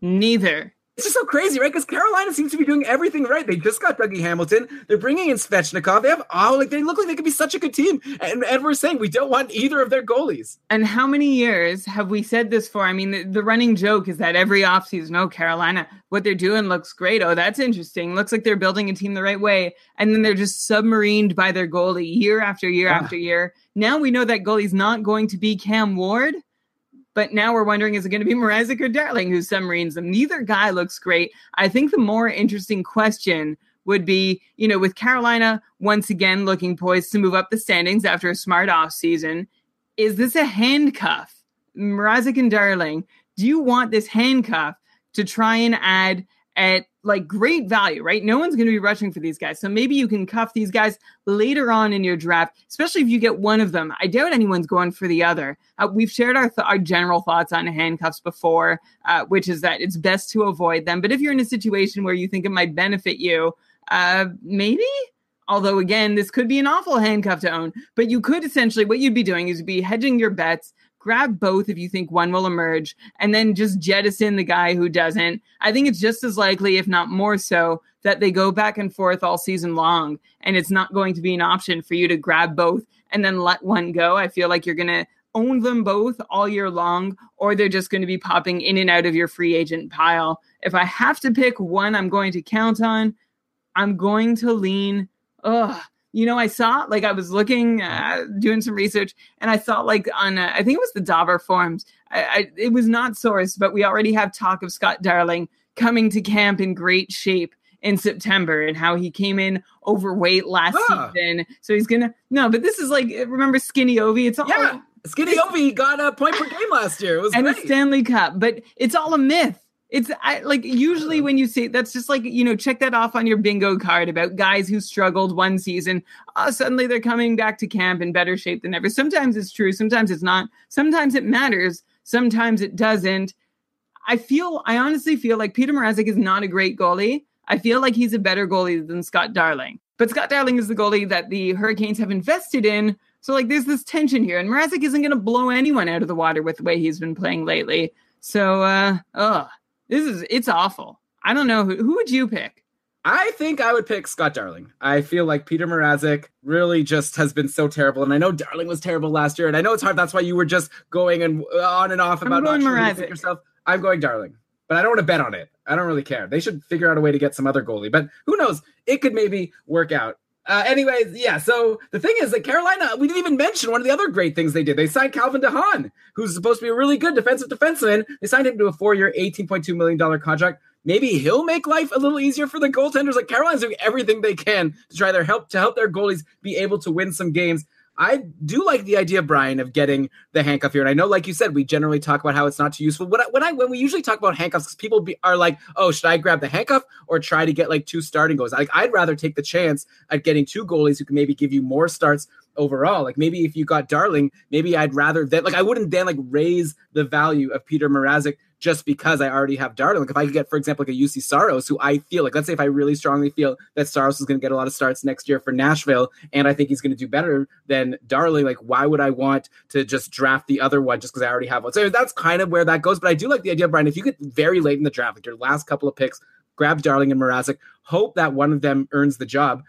Neither. It's just so crazy, right? Because Carolina seems to be doing everything right. They just got Dougie Hamilton. They're bringing in Svechnikov. They have oh, like they look like they could be such a good team. And, and we're saying we don't want either of their goalies. And how many years have we said this for? I mean, the, the running joke is that every offseason, oh, Carolina, what they're doing looks great. Oh, that's interesting. Looks like they're building a team the right way. And then they're just submarined by their goalie year after year after year. Now we know that goalie's not going to be Cam Ward. But now we're wondering, is it going to be Mrazek or Darling who submarines them? Neither guy looks great. I think the more interesting question would be, you know, with Carolina once again looking poised to move up the standings after a smart off season, is this a handcuff? Mrazek and Darling, do you want this handcuff to try and add at like great value, right? No one's going to be rushing for these guys. So maybe you can cuff these guys later on in your draft, especially if you get one of them. I doubt anyone's going for the other. Uh, we've shared our, th- our general thoughts on handcuffs before, uh, which is that it's best to avoid them. But if you're in a situation where you think it might benefit you, uh, maybe. Although again, this could be an awful handcuff to own, but you could essentially what you'd be doing is be hedging your bets, grab both if you think one will emerge, and then just jettison the guy who doesn't. I think it's just as likely, if not more so, that they go back and forth all season long, and it's not going to be an option for you to grab both and then let one go. I feel like you're gonna own them both all year long, or they're just going to be popping in and out of your free agent pile. If I have to pick one, I'm going to count on. I'm going to lean. Ugh. You know, I saw like I was looking, uh, doing some research, and I saw like on uh, I think it was the Dobber forums. I, I, it was not sourced, but we already have talk of Scott Darling coming to camp in great shape in September and how he came in overweight last Ah. season. So he's gonna no, but this is like remember Skinny Ovi? It's all Yeah, Skinny Ovi got a point per game last year. It was and great. a Stanley Cup, but it's all a myth. It's I, like usually when you see that's just like you know check that off on your bingo card about guys who struggled one season. Oh, suddenly they're coming back to camp in better shape than ever. Sometimes it's true, sometimes it's not. Sometimes it matters, sometimes it doesn't. I feel I honestly feel like Peter Mrazek is not a great goalie. I feel like he's a better goalie than Scott Darling. But Scott Darling is the goalie that the Hurricanes have invested in. So like there's this tension here, and Mrazek isn't going to blow anyone out of the water with the way he's been playing lately. So uh, ugh, this is it's awful. I don't know who who would you pick. I think I would pick Scott Darling. I feel like Peter Mrazek really just has been so terrible, and I know Darling was terrible last year, and I know it's hard. That's why you were just going and on and off about not sure yourself. I'm going Darling, but I don't want to bet on it. I don't really care. They should figure out a way to get some other goalie, but who knows? It could maybe work out. Uh, anyways, yeah. So the thing is that Carolina, we didn't even mention one of the other great things they did. They signed Calvin DeHaan, who's supposed to be a really good defensive defenseman. They signed him to a four-year, eighteen point two million dollar contract. Maybe he'll make life a little easier for the goaltenders. Like Carolina's doing everything they can to try their help to help their goalies be able to win some games. I do like the idea, Brian, of getting the handcuff here. And I know, like you said, we generally talk about how it's not too useful. When I, when I when we usually talk about handcuffs, people be, are like, "Oh, should I grab the handcuff or try to get like two starting goals?" Like, I'd rather take the chance at getting two goalies who can maybe give you more starts overall. Like maybe if you got Darling, maybe I'd rather that. Like I wouldn't then like raise the value of Peter Mrazek just because I already have Darling. Like if I could get, for example, like a Juuse Saros, who I feel like, let's say if I really strongly feel that Saros is going to get a lot of starts next year for Nashville, and I think he's going to do better than Darling, like why would I want to just draft the other one just because I already have one? So that's kind of where that goes. But I do like the idea, Brian, if you get very late in the draft, like your last couple of picks, grab Darling and Mrazek, hope that one of them earns the job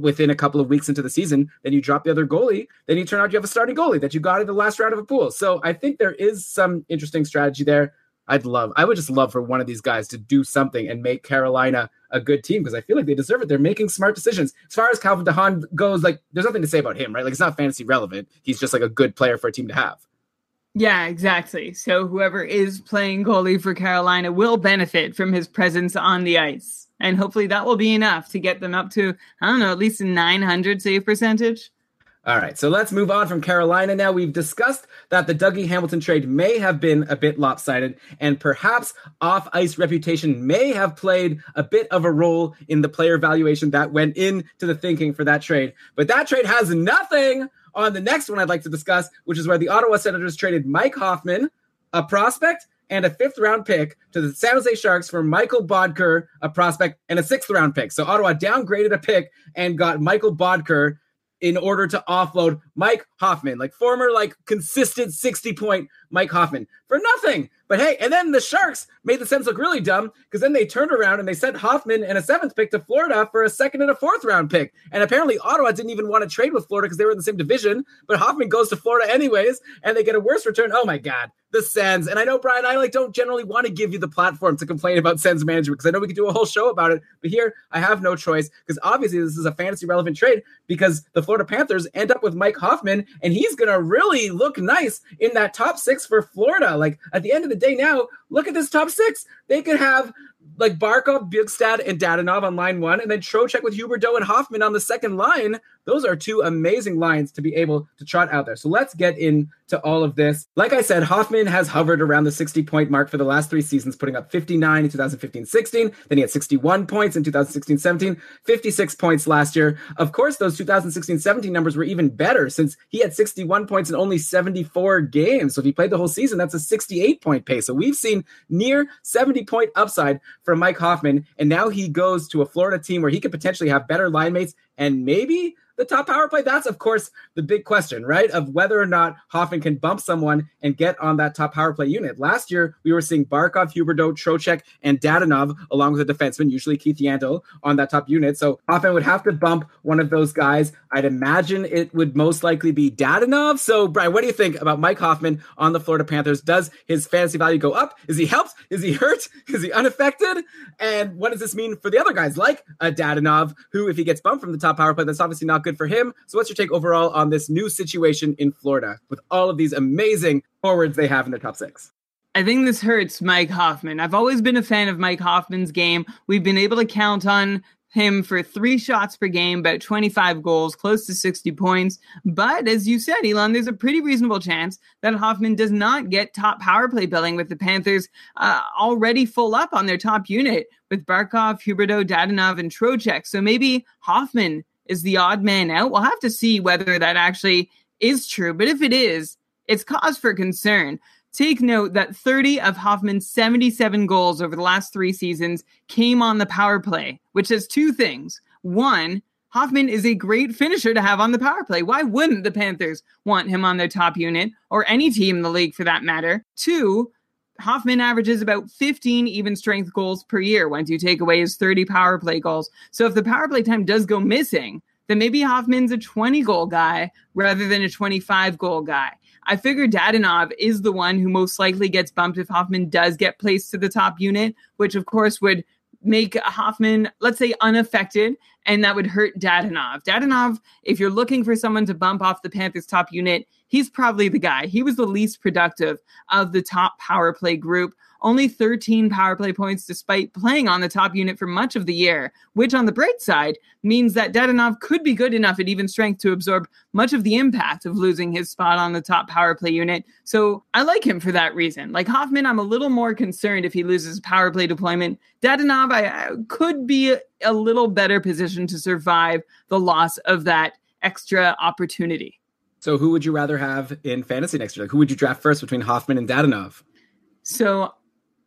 within a couple of weeks into the season, then you drop the other goalie, then you turn out you have a starting goalie that you got in the last round of a pool. So I think there is some interesting strategy there. I'd love, I would just love for one of these guys to do something and make Carolina a good team because I feel like they deserve it. They're making smart decisions. As far as Calvin DeHaan goes, like there's nothing to say about him, right? Like it's not fantasy relevant. He's just like a good player for a team to have. Yeah, exactly. So whoever is playing goalie for Carolina will benefit from his presence on the ice. And hopefully that will be enough to get them up to, I don't know, at least a 900 save percentage. All right, so let's move on from Carolina now. We've discussed that the Dougie Hamilton trade may have been a bit lopsided, and perhaps off ice reputation may have played a bit of a role in the player valuation that went into the thinking for that trade. But that trade has nothing on the next one I'd like to discuss, which is where the Ottawa Senators traded Mike Hoffman, a prospect, and a fifth round pick to the San Jose Sharks for Michael Boedker, a prospect, and a sixth round pick. So Ottawa downgraded a pick and got Michael Boedker in order to offload Mike Hoffman, like former, like consistent 60 point Mike Hoffman for nothing. But hey, and then the Sharks made the Sens look really dumb because then they turned around and they sent Hoffman and a seventh pick to Florida for a second and a fourth round pick. And apparently Ottawa didn't even want to trade with Florida because they were in the same division. But Hoffman goes to Florida anyways, and they get a worse return. Oh my God, the Sens. And I know Brian, I like don't generally want to give you the platform to complain about Sens management because I know we could do a whole show about it. But here I have no choice because obviously this is a fantasy relevant trade because the Florida Panthers end up with Mike Hoffman and he's gonna really look nice in that top six for Florida. Like at the end of the day now, look at this top six. They could have like Barkov, Bjugstad, and Dadonov on line one, and then Trocheck with Huberdeau and Hoffman on the second line. Those are two amazing lines to be able to trot out there. So let's get into all of this. Like I said, Hoffman has hovered around the 60 point mark for the last three seasons, putting up 59 in 2015 16. Then he had 61 points in 2016 17, 56 points last year. Of course, those 2016 17 numbers were even better since he had 61 points in only 74 games. So if he played the whole season, that's a 68 point pace. So we've seen near 70 point upside from Mike Hoffman. And now he goes to a Florida team where he could potentially have better line mates and maybe the top power play? That's, of course, the big question, right? Of whether or not Hoffman can bump someone and get on that top power play unit. Last year, we were seeing Barkov, Huberdeau, Trocheck, and Dadonov, along with a defenseman, usually Keith Yandle, on that top unit. So Hoffman would have to bump one of those guys. I'd imagine it would most likely be Dadonov. So, Brian, what do you think about Mike Hoffman on the Florida Panthers? Does his fantasy value go up? Is he helped? Is he hurt? Is he unaffected? And what does this mean for the other guys like a Dadonov, who, if he gets bumped from the top power play, that's obviously not good for him. So, what's your take overall on this new situation in Florida with all of these amazing forwards they have in their top six? I think this hurts Mike Hoffman. I've always been a fan of Mike Hoffman's game. We've been able to count on him for three shots per game, about 25 goals, close to 60 points. But as you said, Elon, there's a pretty reasonable chance that Hoffman does not get top power play billing with the Panthers uh, already full up on their top unit with Barkov, Huberdeau, Dadonov, and Trocheck. So maybe Hoffman is the odd man out. We'll have to see whether that actually is true. But if it is, it's cause for concern. Take note that 30 of Hoffman's 77 goals over the last three seasons came on the power play, which says two things. One, Hoffman is a great finisher to have on the power play. Why wouldn't the Panthers want him on their top unit or any team in the league for that matter? Two, Hoffman averages about 15 even strength goals per year once you take away his 30 power play goals. So if the power play time does go missing, then maybe Hoffman's a 20 goal guy rather than a 25 goal guy. I figure Dadonov is the one who most likely gets bumped if Hoffman does get placed to the top unit, which of course would make Hoffman, let's say, unaffected, and that would hurt Dadonov. Dadonov, if you're looking for someone to bump off the Panthers' top unit, he's probably the guy. He was the least productive of the top power play group only 13 power play points despite playing on the top unit for much of the year, which on the bright side means that Dadonov could be good enough at even strength to absorb much of the impact of losing his spot on the top power play unit. So I like him for that reason. Like Hoffman, I'm a little more concerned if he loses power play deployment. Dadonov, I, I could be a, a little better positioned to survive the loss of that extra opportunity. So, who would you rather have in fantasy next year? Like, who would you draft first between Hoffman and Dadonov? So,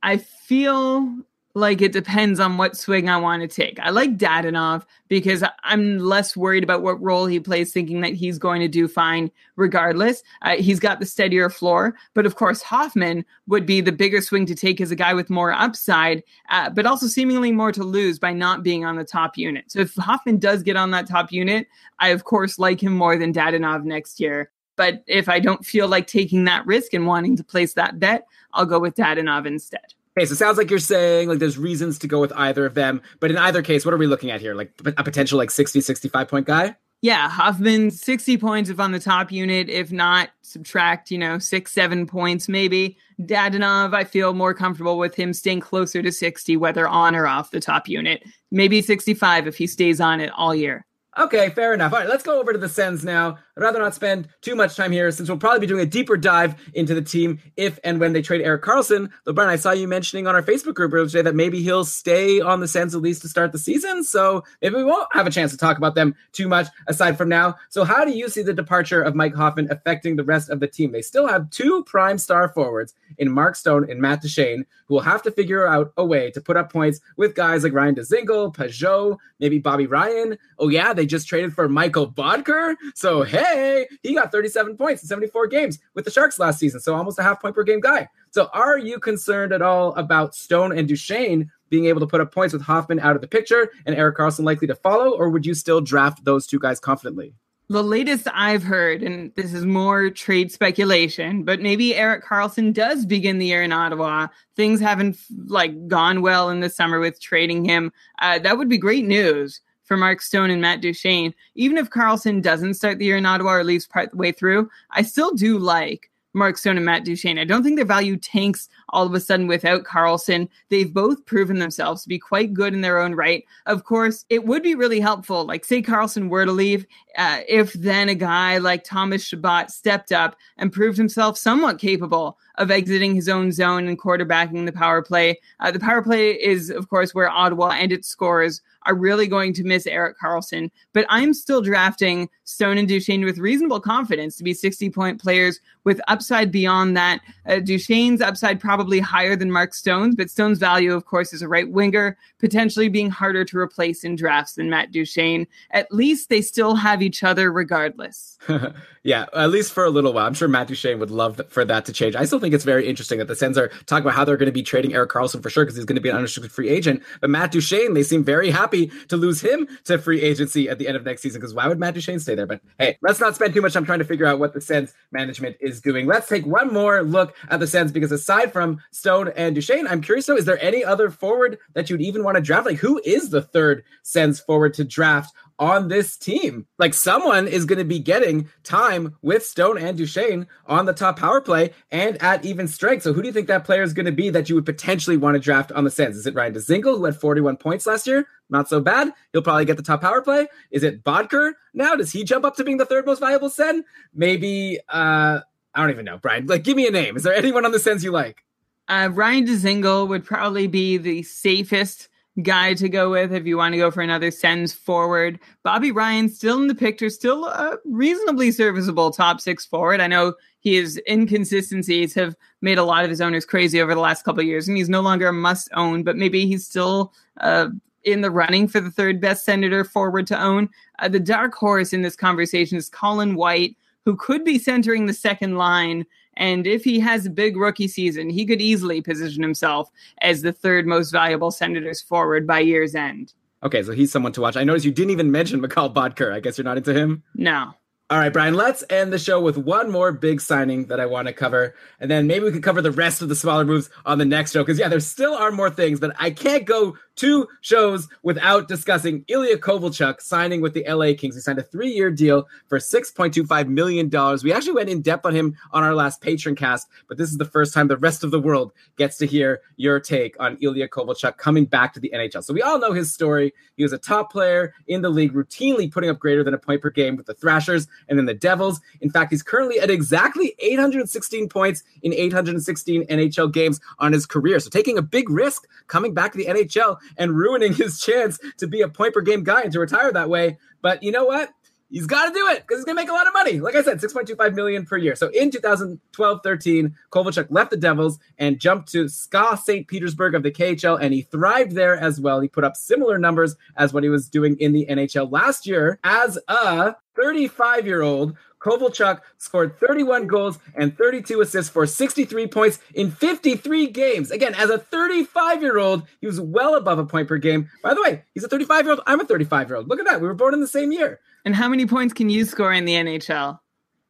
I feel like it depends on what swing I want to take. I like Dadonov because I'm less worried about what role he plays, thinking that he's going to do fine regardless. Uh, he's got the steadier floor, but of course, Hoffman would be the bigger swing to take as a guy with more upside, uh, but also seemingly more to lose by not being on the top unit. So if Hoffman does get on that top unit, I of course like him more than Dadonov next year. But if I don't feel like taking that risk and wanting to place that bet, I'll go with Dadonov instead. Okay, so it sounds like you're saying like there's reasons to go with either of them, but in either case, what are we looking at here? Like a potential like 60, 65 point guy? Yeah, Hoffman 60 points if on the top unit. If not, subtract, you know, six, seven points maybe. Dadonov, I feel more comfortable with him staying closer to 60, whether on or off the top unit. Maybe 65 if he stays on it all year. Okay, fair enough. All right, let's go over to the Sens now. I'd rather not spend too much time here since we'll probably be doing a deeper dive into the team if and when they trade Erik Karlsson. Brian, I saw you mentioning on our Facebook group earlier today that maybe he'll stay on the Sens at least to start the season. So maybe we won't have a chance to talk about them too much aside from now. So, how do you see the departure of Mike Hoffman affecting the rest of the team? They still have two prime star forwards in Mark Stone and Matt Duchene, who will have to figure out a way to put up points with guys like Ryan Dzingel, Pageau, maybe Bobby Ryan. Oh, yeah, they just traded for Michael Boedker. So, hey, he got 37 points in 74 games with the Sharks last season. So, almost a half point per game guy. So, are you concerned at all about Stone and Duchene being able to put up points with Hoffman out of the picture and Erik Karlsson likely to follow? Or would you still draft those two guys confidently? The latest I've heard, and this is more trade speculation, but maybe Erik Karlsson does begin the year in Ottawa. Things haven't like gone well in the summer with trading him. Uh, that would be great news for Mark Stone and Matt Duchene. Even if Karlsson doesn't start the year in Ottawa or leaves part the way through, I still do like Mark Stone and Matt Duchene. I don't think their value tanks all of a sudden without Karlsson. They've both proven themselves to be quite good in their own right. Of course, it would be really helpful, like say Karlsson were to leave, uh, if then a guy like Thomas Chabot stepped up and proved himself somewhat capable of exiting his own zone and quarterbacking the power play. Uh, the power play is, of course, where Ottawa and its scores are really going to miss Erik Karlsson. But I'm still drafting Stone and Duchene with reasonable confidence to be 60 point players with upside beyond that. Uh, Duchene's upside probably higher than Mark Stone's, but Stone's value, of course, is a right winger, potentially being harder to replace in drafts than Matt Duchene. At least they still have each other regardless. yeah, at least for a little while. I'm sure Matt Duchene would love for that to change. I still think it's very interesting that the Sens are talking about how they're going to be trading Erik Karlsson for sure because he's going to be an unrestricted free agent. But Matt Duchene, they seem very happy to lose him to free agency at the end of next season because why would Matt Duchene stay there? But hey, let's not spend too much time trying to figure out what the Sens management is doing. Let's take one more look at the Sens because aside from Stone and Duchene, I'm curious though, is there any other forward that you'd even want to draft? Like who is the third Sens forward to draft on this team. Like someone is going to be getting time with Stone and Duchene on the top power play and at even strength. So who do you think that player is going to be that you would potentially want to draft on the Sens? Is it Ryan Dzingel who had 41 points last year? Not so bad. He'll probably get the top power play. Is it Boedker now? Does he jump up to being the third most valuable Sen? Maybe uh I don't even know, Brian. Like give me a name. Is there anyone on the Sens you like? Uh, Ryan Dzingel would probably be the safest guy to go with if you want to go for another Sens forward. Bobby Ryan still in the picture, still a reasonably serviceable top six forward. I know his inconsistencies have made a lot of his owners crazy over the last couple years, and he's no longer a must own, but maybe he's still uh, in the running for the third best Senator forward to own. Uh, the dark horse in this conversation is Colin White, who could be centering the second line and if he has a big rookie season, he could easily position himself as the third most valuable Senators forward by year's end. Okay, so he's someone to watch. I noticed you didn't even mention Mikhail Boedker. I guess you're not into him? No. All right, Brian, let's end the show with one more big signing that I want to cover. And then maybe we can cover the rest of the smaller moves on the next show. Because, yeah, there still are more things, but I can't go two shows without discussing Ilya Kovalchuk signing with the LA Kings. He signed a three year deal for $6.25 million. We actually went in depth on him on our last patron cast, but this is the first time the rest of the world gets to hear your take on Ilya Kovalchuk coming back to the NHL. So we all know his story. He was a top player in the league, routinely putting up greater than a point per game with the Thrashers and then the Devils. In fact, he's currently at exactly 816 points in 816 NHL games on his career. So taking a big risk coming back to the NHL and ruining his chance to be a point per game guy and to retire that way. But you know what? He's got to do it because he's going to make a lot of money. Like I said, 6.25 million per year. So in 2012-13, Kovalchuk left the Devils and jumped to SKA St. Petersburg of the KHL, and he thrived there as well. He put up similar numbers as what he was doing in the NHL last year as a 35 year old Kovalchuk scored 31 goals and 32 assists for 63 points in 53 games. Again, as a 35 year old, he was well above a point per game. By the way, he's a 35 year old. I'm a 35 year old. Look at that. We were born in the same year. And how many points can you score in the NHL?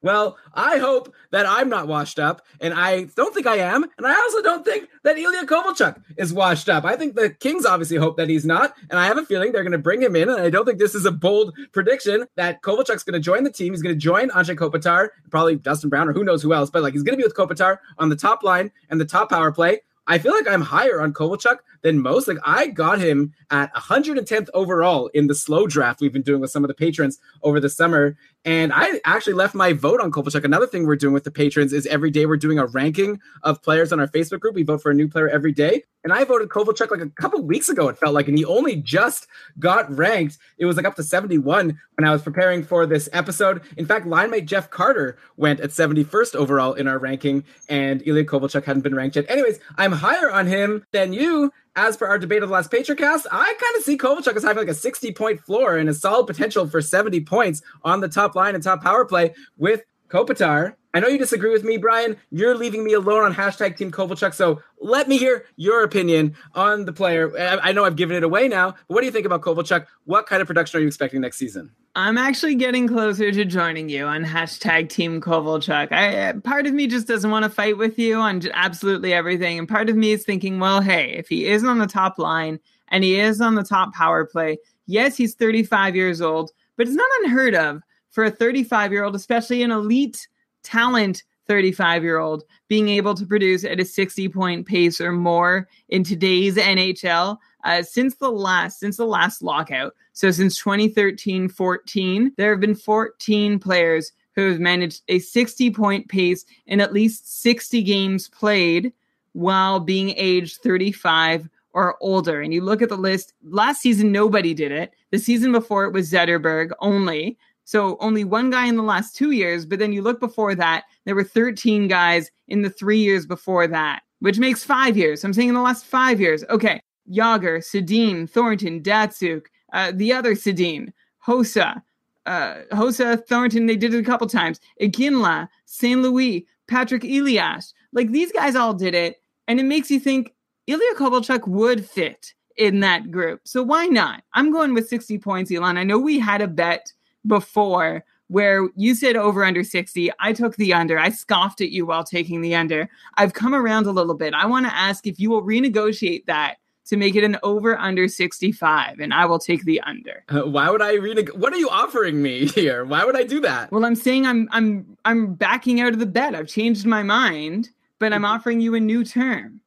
Well, I hope that I'm not washed up, and I don't think I am, and I also don't think that Ilya Kovalchuk is washed up. I think the Kings obviously hope that he's not, and I have a feeling they're going to bring him in, and I don't think this is a bold prediction that Kovalchuk's going to join the team. He's going to join Anze Kopitar, probably Dustin Brown, or who knows who else, but like he's going to be with Kopitar on the top line and the top power play I feel like I'm higher on Kovalchuk than most. Like I got him at 110th overall in the slow draft we've been doing with some of the patrons over the summer. And I actually left my vote on Kovalchuk. Another thing we're doing with the patrons is every day we're doing a ranking of players on our Facebook group. We vote for a new player every day. And I voted Kovalchuk like a couple weeks ago, it felt like, and he only just got ranked. It was like up to 71 when I was preparing for this episode. In fact, line mate Jeff Carter went at 71st overall in our ranking, and Ilya Kovalchuk hadn't been ranked yet. Anyways, I'm higher on him than you as per our debate of the last Patrioncast, I kind of see Kovalchuk as having like a 60 point floor and a solid potential for 70 points on the top line and top power play with Kopitar. I know you disagree with me, Brian. You're leaving me alone on hashtag Team Kovalchuk. So let me hear your opinion on the player. I know I've given it away now, but what do you think about Kovalchuk? What kind of production are you expecting next season? I'm actually getting closer to joining you on hashtag Team Kovalchuk. I, part of me just doesn't want to fight with you on absolutely everything, and part of me is thinking, well, hey, if he is on the top line and he is on the top power play, yes, he's 35 years old, but it's not unheard of for a 35 year old, especially an elite talent 35 year old, being able to produce at a 60 point pace or more in today's NHL. Uh, since the last since the last lockout, so since 2013 14, there have been 14 players who have managed a 60 point pace in at least 60 games played while being aged 35 or older. And you look at the list, last season, nobody did it. The season before, it was Zetterberg only. So only one guy in the last two years. But then you look before that, there were 13 guys in the three years before that, which makes five years. I'm saying in the last five years. Okay. Jagr, Sedin, Thornton, Datsyuk, uh, the other Sedin, Hossa, uh, Hossa, Thornton, they did it a couple times. Iginla, St. Louis, Patrik Elias. Like these guys all did it. And it makes you think Ilya Kovalchuk would fit in that group. So why not? I'm going with 60 points, Elon. I know we had a bet before where you said over under 60. I took the under. I scoffed at you while taking the under. I've come around a little bit. I want to ask if you will renegotiate that to make it an over under 65 and I will take the under. Uh, why would I reneg- What are you offering me here? Why would I do that? Well, I'm saying I'm I'm I'm backing out of the bet. I've changed my mind, but I'm offering you a new term.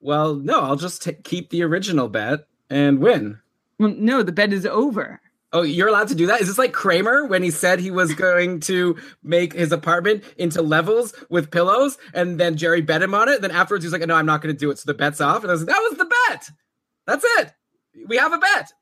Well, no, I'll just t- keep the original bet and win. Well, no, the bet is over. Oh, you're allowed to do that? Is this like Kramer when he said he was going to make his apartment into levels with pillows and then Jerry bet him on it? Then afterwards he's like, no, I'm not going to do it. So the bet's off. And I was like, that was the bet. That's it. We have a bet.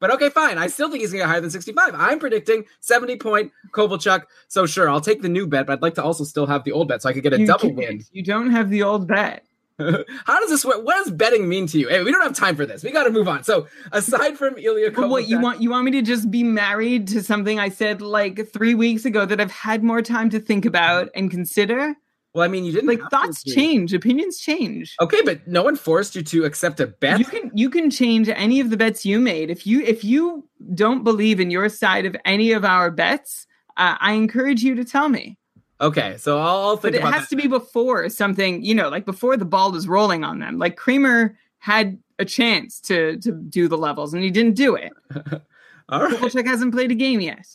But okay, fine. I still think he's going to get higher than 65. I'm predicting 70 point Kovalchuk. So sure, I'll take the new bet, but I'd like to also still have the old bet so I could get a You double win. You don't have the old bet. How does this work? What does betting mean to you? Hey, we don't have time for this. We got to move on. So aside from Ilya what you want you want me to just be married to something I said like 3 weeks ago that I've had more time to think about and consider? Well, I mean, you didn't Like thoughts change, opinions change. Okay, but no one forced you to accept a bet. You can you can change any of the bets you made. If you if you don't believe in your side of any of our bets, uh, I encourage you to tell me. Okay, so I'll, I'll think But it has that. to be before something, you know, like before the ball was rolling on them. Like Kramer had a chance to to do the levels and he didn't do it. All right. Kovalchuk hasn't played a game yet.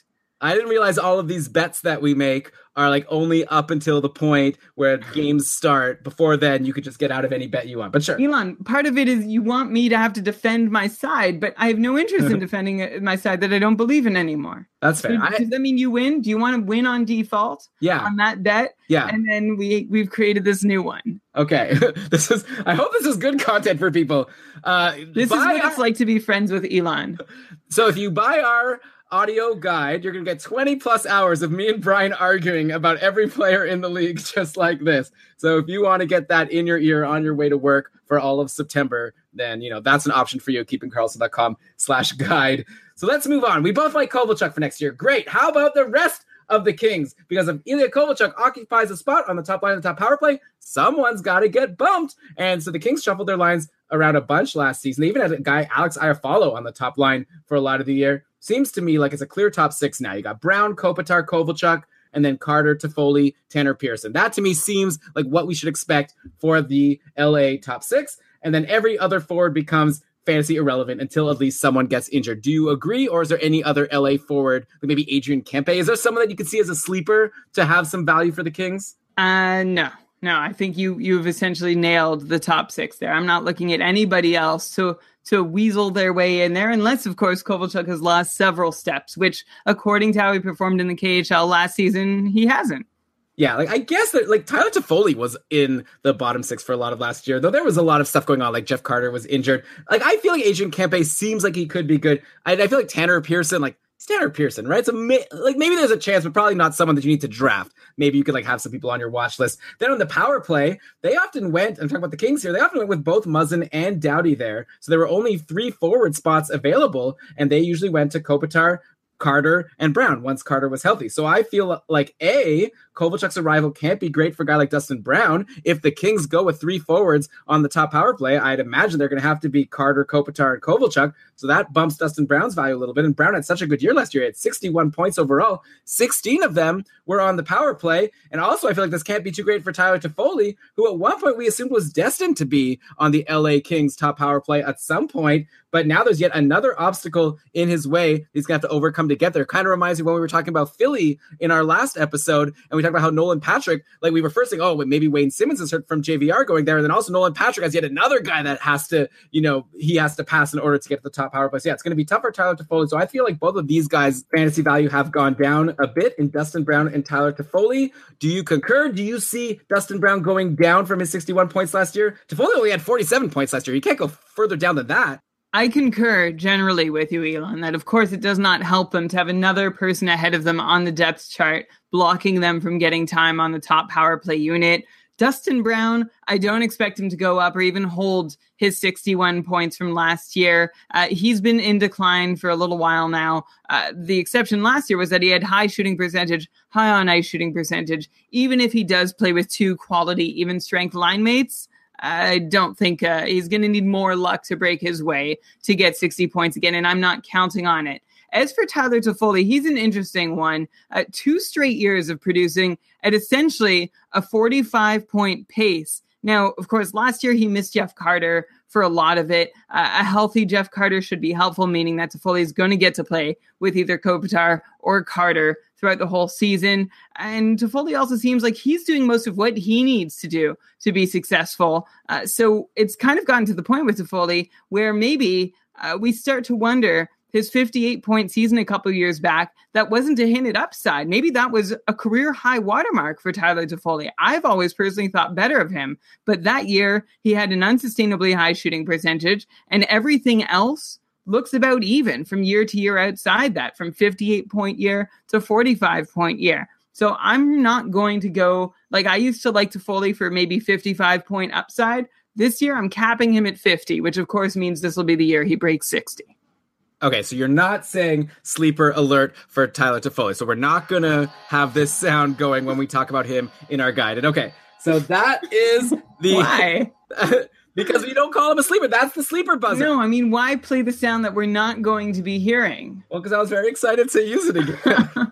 I didn't realize all of these bets that we make are like only up until the point where games start. Before then, you could just get out of any bet you want. But sure. Elon, part of it is you want me to have to defend my side, but I have no interest in defending uh, my side that I don't believe in anymore. That's So fair. I, does that mean you win? Do you want to win on default yeah, on that bet? yeah. And then we we've created this new one. Okay. this is. I hope this is good content for people. Uh, This is what our- it's like to be friends with Elon. So if you buy our audio guide, you're gonna get 20 plus hours of me and Brian arguing about every player in the league, just like this. So if you want to get that in your ear on your way to work for all of September, then you know that's an option for you keepingkarlsson.com slash guide. So let's move on. We both like Kovalchuk for next year. Great. How about the rest of the Kings? Because if Ilya Kovalchuk occupies a spot on the top line of the top power play, someone's got to get bumped. And so the Kings shuffled their lines around a bunch last season. They even had a guy, Alex Iafallo, on the top line for a lot of the year. Seems to me like it's a clear top six now. You got Brown, Kopitar, Kovalchuk, and then Carter, Toffoli, Tanner Pearson. That to me seems like what we should expect for the LA top six. And then every other forward becomes fantasy irrelevant until at least someone gets injured. Do you agree? Or is there any other LA forward, like maybe Adrian Kempe? Is there someone that you could see as a sleeper to have some value for the Kings? Uh no. No, I think you you've essentially nailed the top six there. I'm not looking at anybody else to to weasel their way in there, unless of course Kovalchuk has lost several steps, which according to how he performed in the KHL last season, he hasn't. Yeah, like I guess that like Tyler Toffoli was in the bottom six for a lot of last year, though there was a lot of stuff going on. Like Jeff Carter was injured. Like I feel like Adrian Kempe seems like he could be good. I, I feel like Tanner Pearson, like Tanner Pearson, right? So may, like maybe there's a chance, but probably not someone that you need to draft. Maybe you could like have some people on your watch list. Then on the power play, they often went. I'm talking about the Kings here. They often went with both Muzzin and Doughty there. So there were only three forward spots available, and they usually went to Kopitar, Carter and Brown once Carter was healthy. So I feel like A, Kovalchuk's arrival can't be great for a guy like Dustin Brown. If the Kings go with three forwards on the top power play, I'd imagine they're going to have to be Carter, Kopitar, and Kovalchuk. So that bumps Dustin Brown's value a little bit. And Brown had such a good year last year. He had 61 points overall. 16 of them were on the power play. And also, I feel like this can't be too great for Tyler Toffoli, who at one point we assumed was destined to be on the LA Kings top power play at some point. But now there's yet another obstacle in his way he's going to have to overcome to get there. Kind of reminds me when we were talking about Philly in our last episode, and we talked about how Nolan Patrick, like we were first saying, oh, maybe Wayne Simmonds is from JVR going there. And then also Nolan Patrick has yet another guy that has to, you know, he has to pass in order to get to the top power play. So yeah, it's going to be tough for Tyler Toffoli. So I feel like both of these guys' fantasy value have gone down a bit in Dustin Brown and Tyler Toffoli. Do you concur? Do you see Dustin Brown going down from his 61 points last year? Toffoli only had 47 points last year. You can't go further down than that. I concur generally with you, Elon, that of course it does not help them to have another person ahead of them on the depth chart, blocking them from getting time on the top power play unit. Dustin Brown, I don't expect him to go up or even hold his 61 points from last year. Uh, he's been in decline for a little while now. Uh, the exception last year was that he had high shooting percentage, high on ice shooting percentage. Even if he does play with two quality, even strength line mates, I don't think uh, he's going to need more luck to break his way to get 60 points again, and I'm not counting on it. As for Tyler Toffoli, he's an interesting one. Uh, two straight years of producing at essentially a 45 point pace. Now, of course, last year he missed Jeff Carter for a lot of it. Uh, a healthy Jeff Carter should be helpful, meaning that Toffoli is going to get to play with either Kopitar or Carter throughout the whole season. And Toffoli also seems like he's doing most of what he needs to do to be successful. Uh, so it's kind of gotten to the point with Toffoli where maybe uh, we start to wonder his 58 point season a couple years back, that wasn't a hinted upside. Maybe that was a career high watermark for Tyler Toffoli. I've always personally thought better of him, but that year he had an unsustainably high shooting percentage, and everything else looks about even from year to year outside that, from 58 point year to 45 point year. So I'm not going to go like I used to like Toffoli for maybe 55 point upside. This year I'm capping him at 50, which of course means this will be the year he breaks 60. Okay, so you're not saying sleeper alert for Tyler Toffoli. So we're not gonna have this sound going when we talk about him in our guide. And okay, so that is the why because we don't call him a sleeper. That's the sleeper buzzer. No, I mean why play the sound that we're not going to be hearing? Well, because I was very excited to use it again.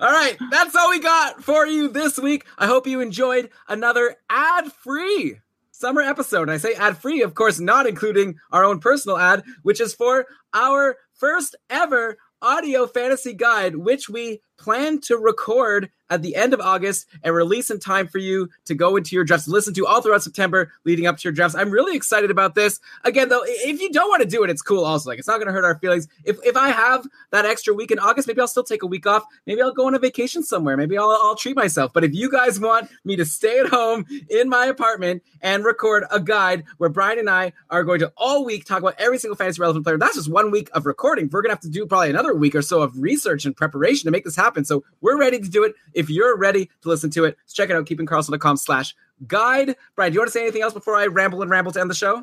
all right, that's all we got for you this week. I hope you enjoyed another ad-free summer episode. And I say ad free, of course, not including our own personal ad, which is for our first ever audio fantasy guide, which we plan to record at the end of August and release in time for you to go into your drafts, listen to all throughout September leading up to your drafts. I'm really excited about this. Again, though, if you don't want to do it, it's cool also. Like, it's not going to hurt our feelings. If, if I have that extra week in August, maybe I'll still take a week off. Maybe I'll go on a vacation somewhere. Maybe I'll, I'll treat myself. But if you guys want me to stay at home in my apartment and record a guide where Brian and I are going to all week talk about every single fantasy relevant player, that's just one week of recording. We're going to have to do probably another week or so of research and preparation to make this happen. So we're ready to do it. If you're ready to listen to it, check it out, keepingkarlsson.com slash guide. Brian, do you want to say anything else before I ramble and ramble to end the show?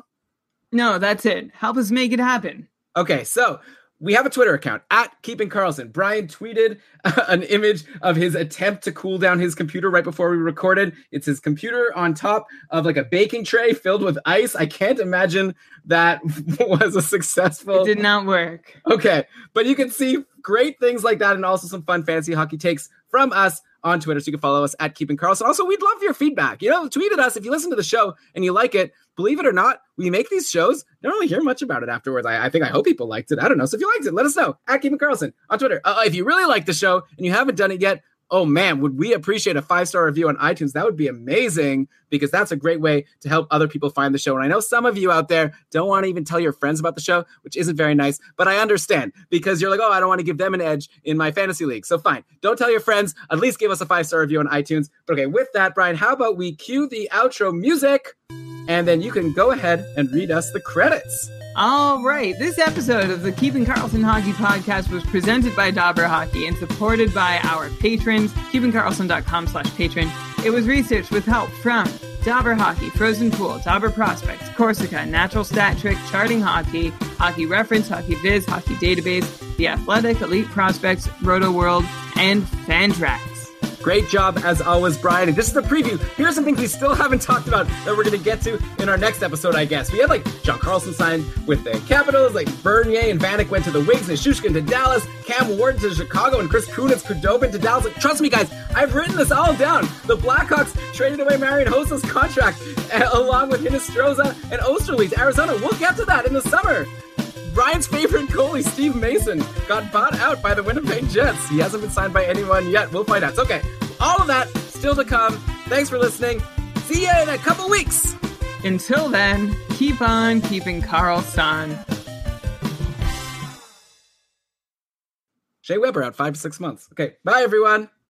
No, that's it. Help us make it happen. Okay, so we have a Twitter account at Keeping Karlsson. Brian tweeted an image of his attempt to cool down his computer right before we recorded. It's his computer on top of like a baking tray filled with ice. I can't imagine that was a successful. It did not work. Okay, but you can see great things like that and also some fun fancy hockey takes from us on Twitter. So you can follow us at Keeping Karlsson. Also, we'd love your feedback. You know, tweet at us if you listen to the show and you like it. Believe it or not, we make these shows. Don't really hear much about it afterwards. I, I think I hope people liked it. I don't know. So if you liked it, let us know at Keeping Karlsson on Twitter. Uh, if you really like the show and you haven't done it yet, oh man, would we appreciate a five star review on iTunes? That would be amazing because that's a great way to help other people find the show. And I know some of you out there don't want to even tell your friends about the show, which isn't very nice, but I understand because you're like, oh, I don't want to give them an edge in my fantasy league. So fine, don't tell your friends. At least give us a five star review on iTunes. But okay, with that, Brian, how about we cue the outro music? And then you can go ahead and read us the credits. All right. This episode of the Keeping Karlsson Hockey podcast was presented by Dobber Hockey and supported by our patrons, keepingkarlsson.com slash patron. It was researched with help from Dobber Hockey, Frozen Pool, Dobber Prospects, Corsica, Natural Stat Trick, Charting Hockey, Hockey Reference, Hockey Viz, Hockey Database, The Athletic, Elite Prospects, Roto World, and Fantrax. Great job as always, Brian. And this is the preview. Here's some things we still haven't talked about that we're going to get to in our next episode, I guess. We had like John Carlson signed with the Capitals, like Bernier and Vanek went to the Wings, and Shushkin to Dallas, Cam Ward to Chicago, and Chris Kunitz Khudobin to Dallas. Like, trust me, guys, I've written this all down. The Blackhawks traded away Marian Hossa's contract along with Hinostroza and Oesterle to Arizona. We'll get to that in the summer. Brian's favorite goalie, Steve Mason, got bought out by the Winnipeg Jets. He hasn't been signed by anyone yet. We'll find out. It's okay. All of that still to come. Thanks for listening. See you in a couple weeks. Until then, keep on keeping Karlsson. Shea Weber out five to six months. Okay. Bye, everyone.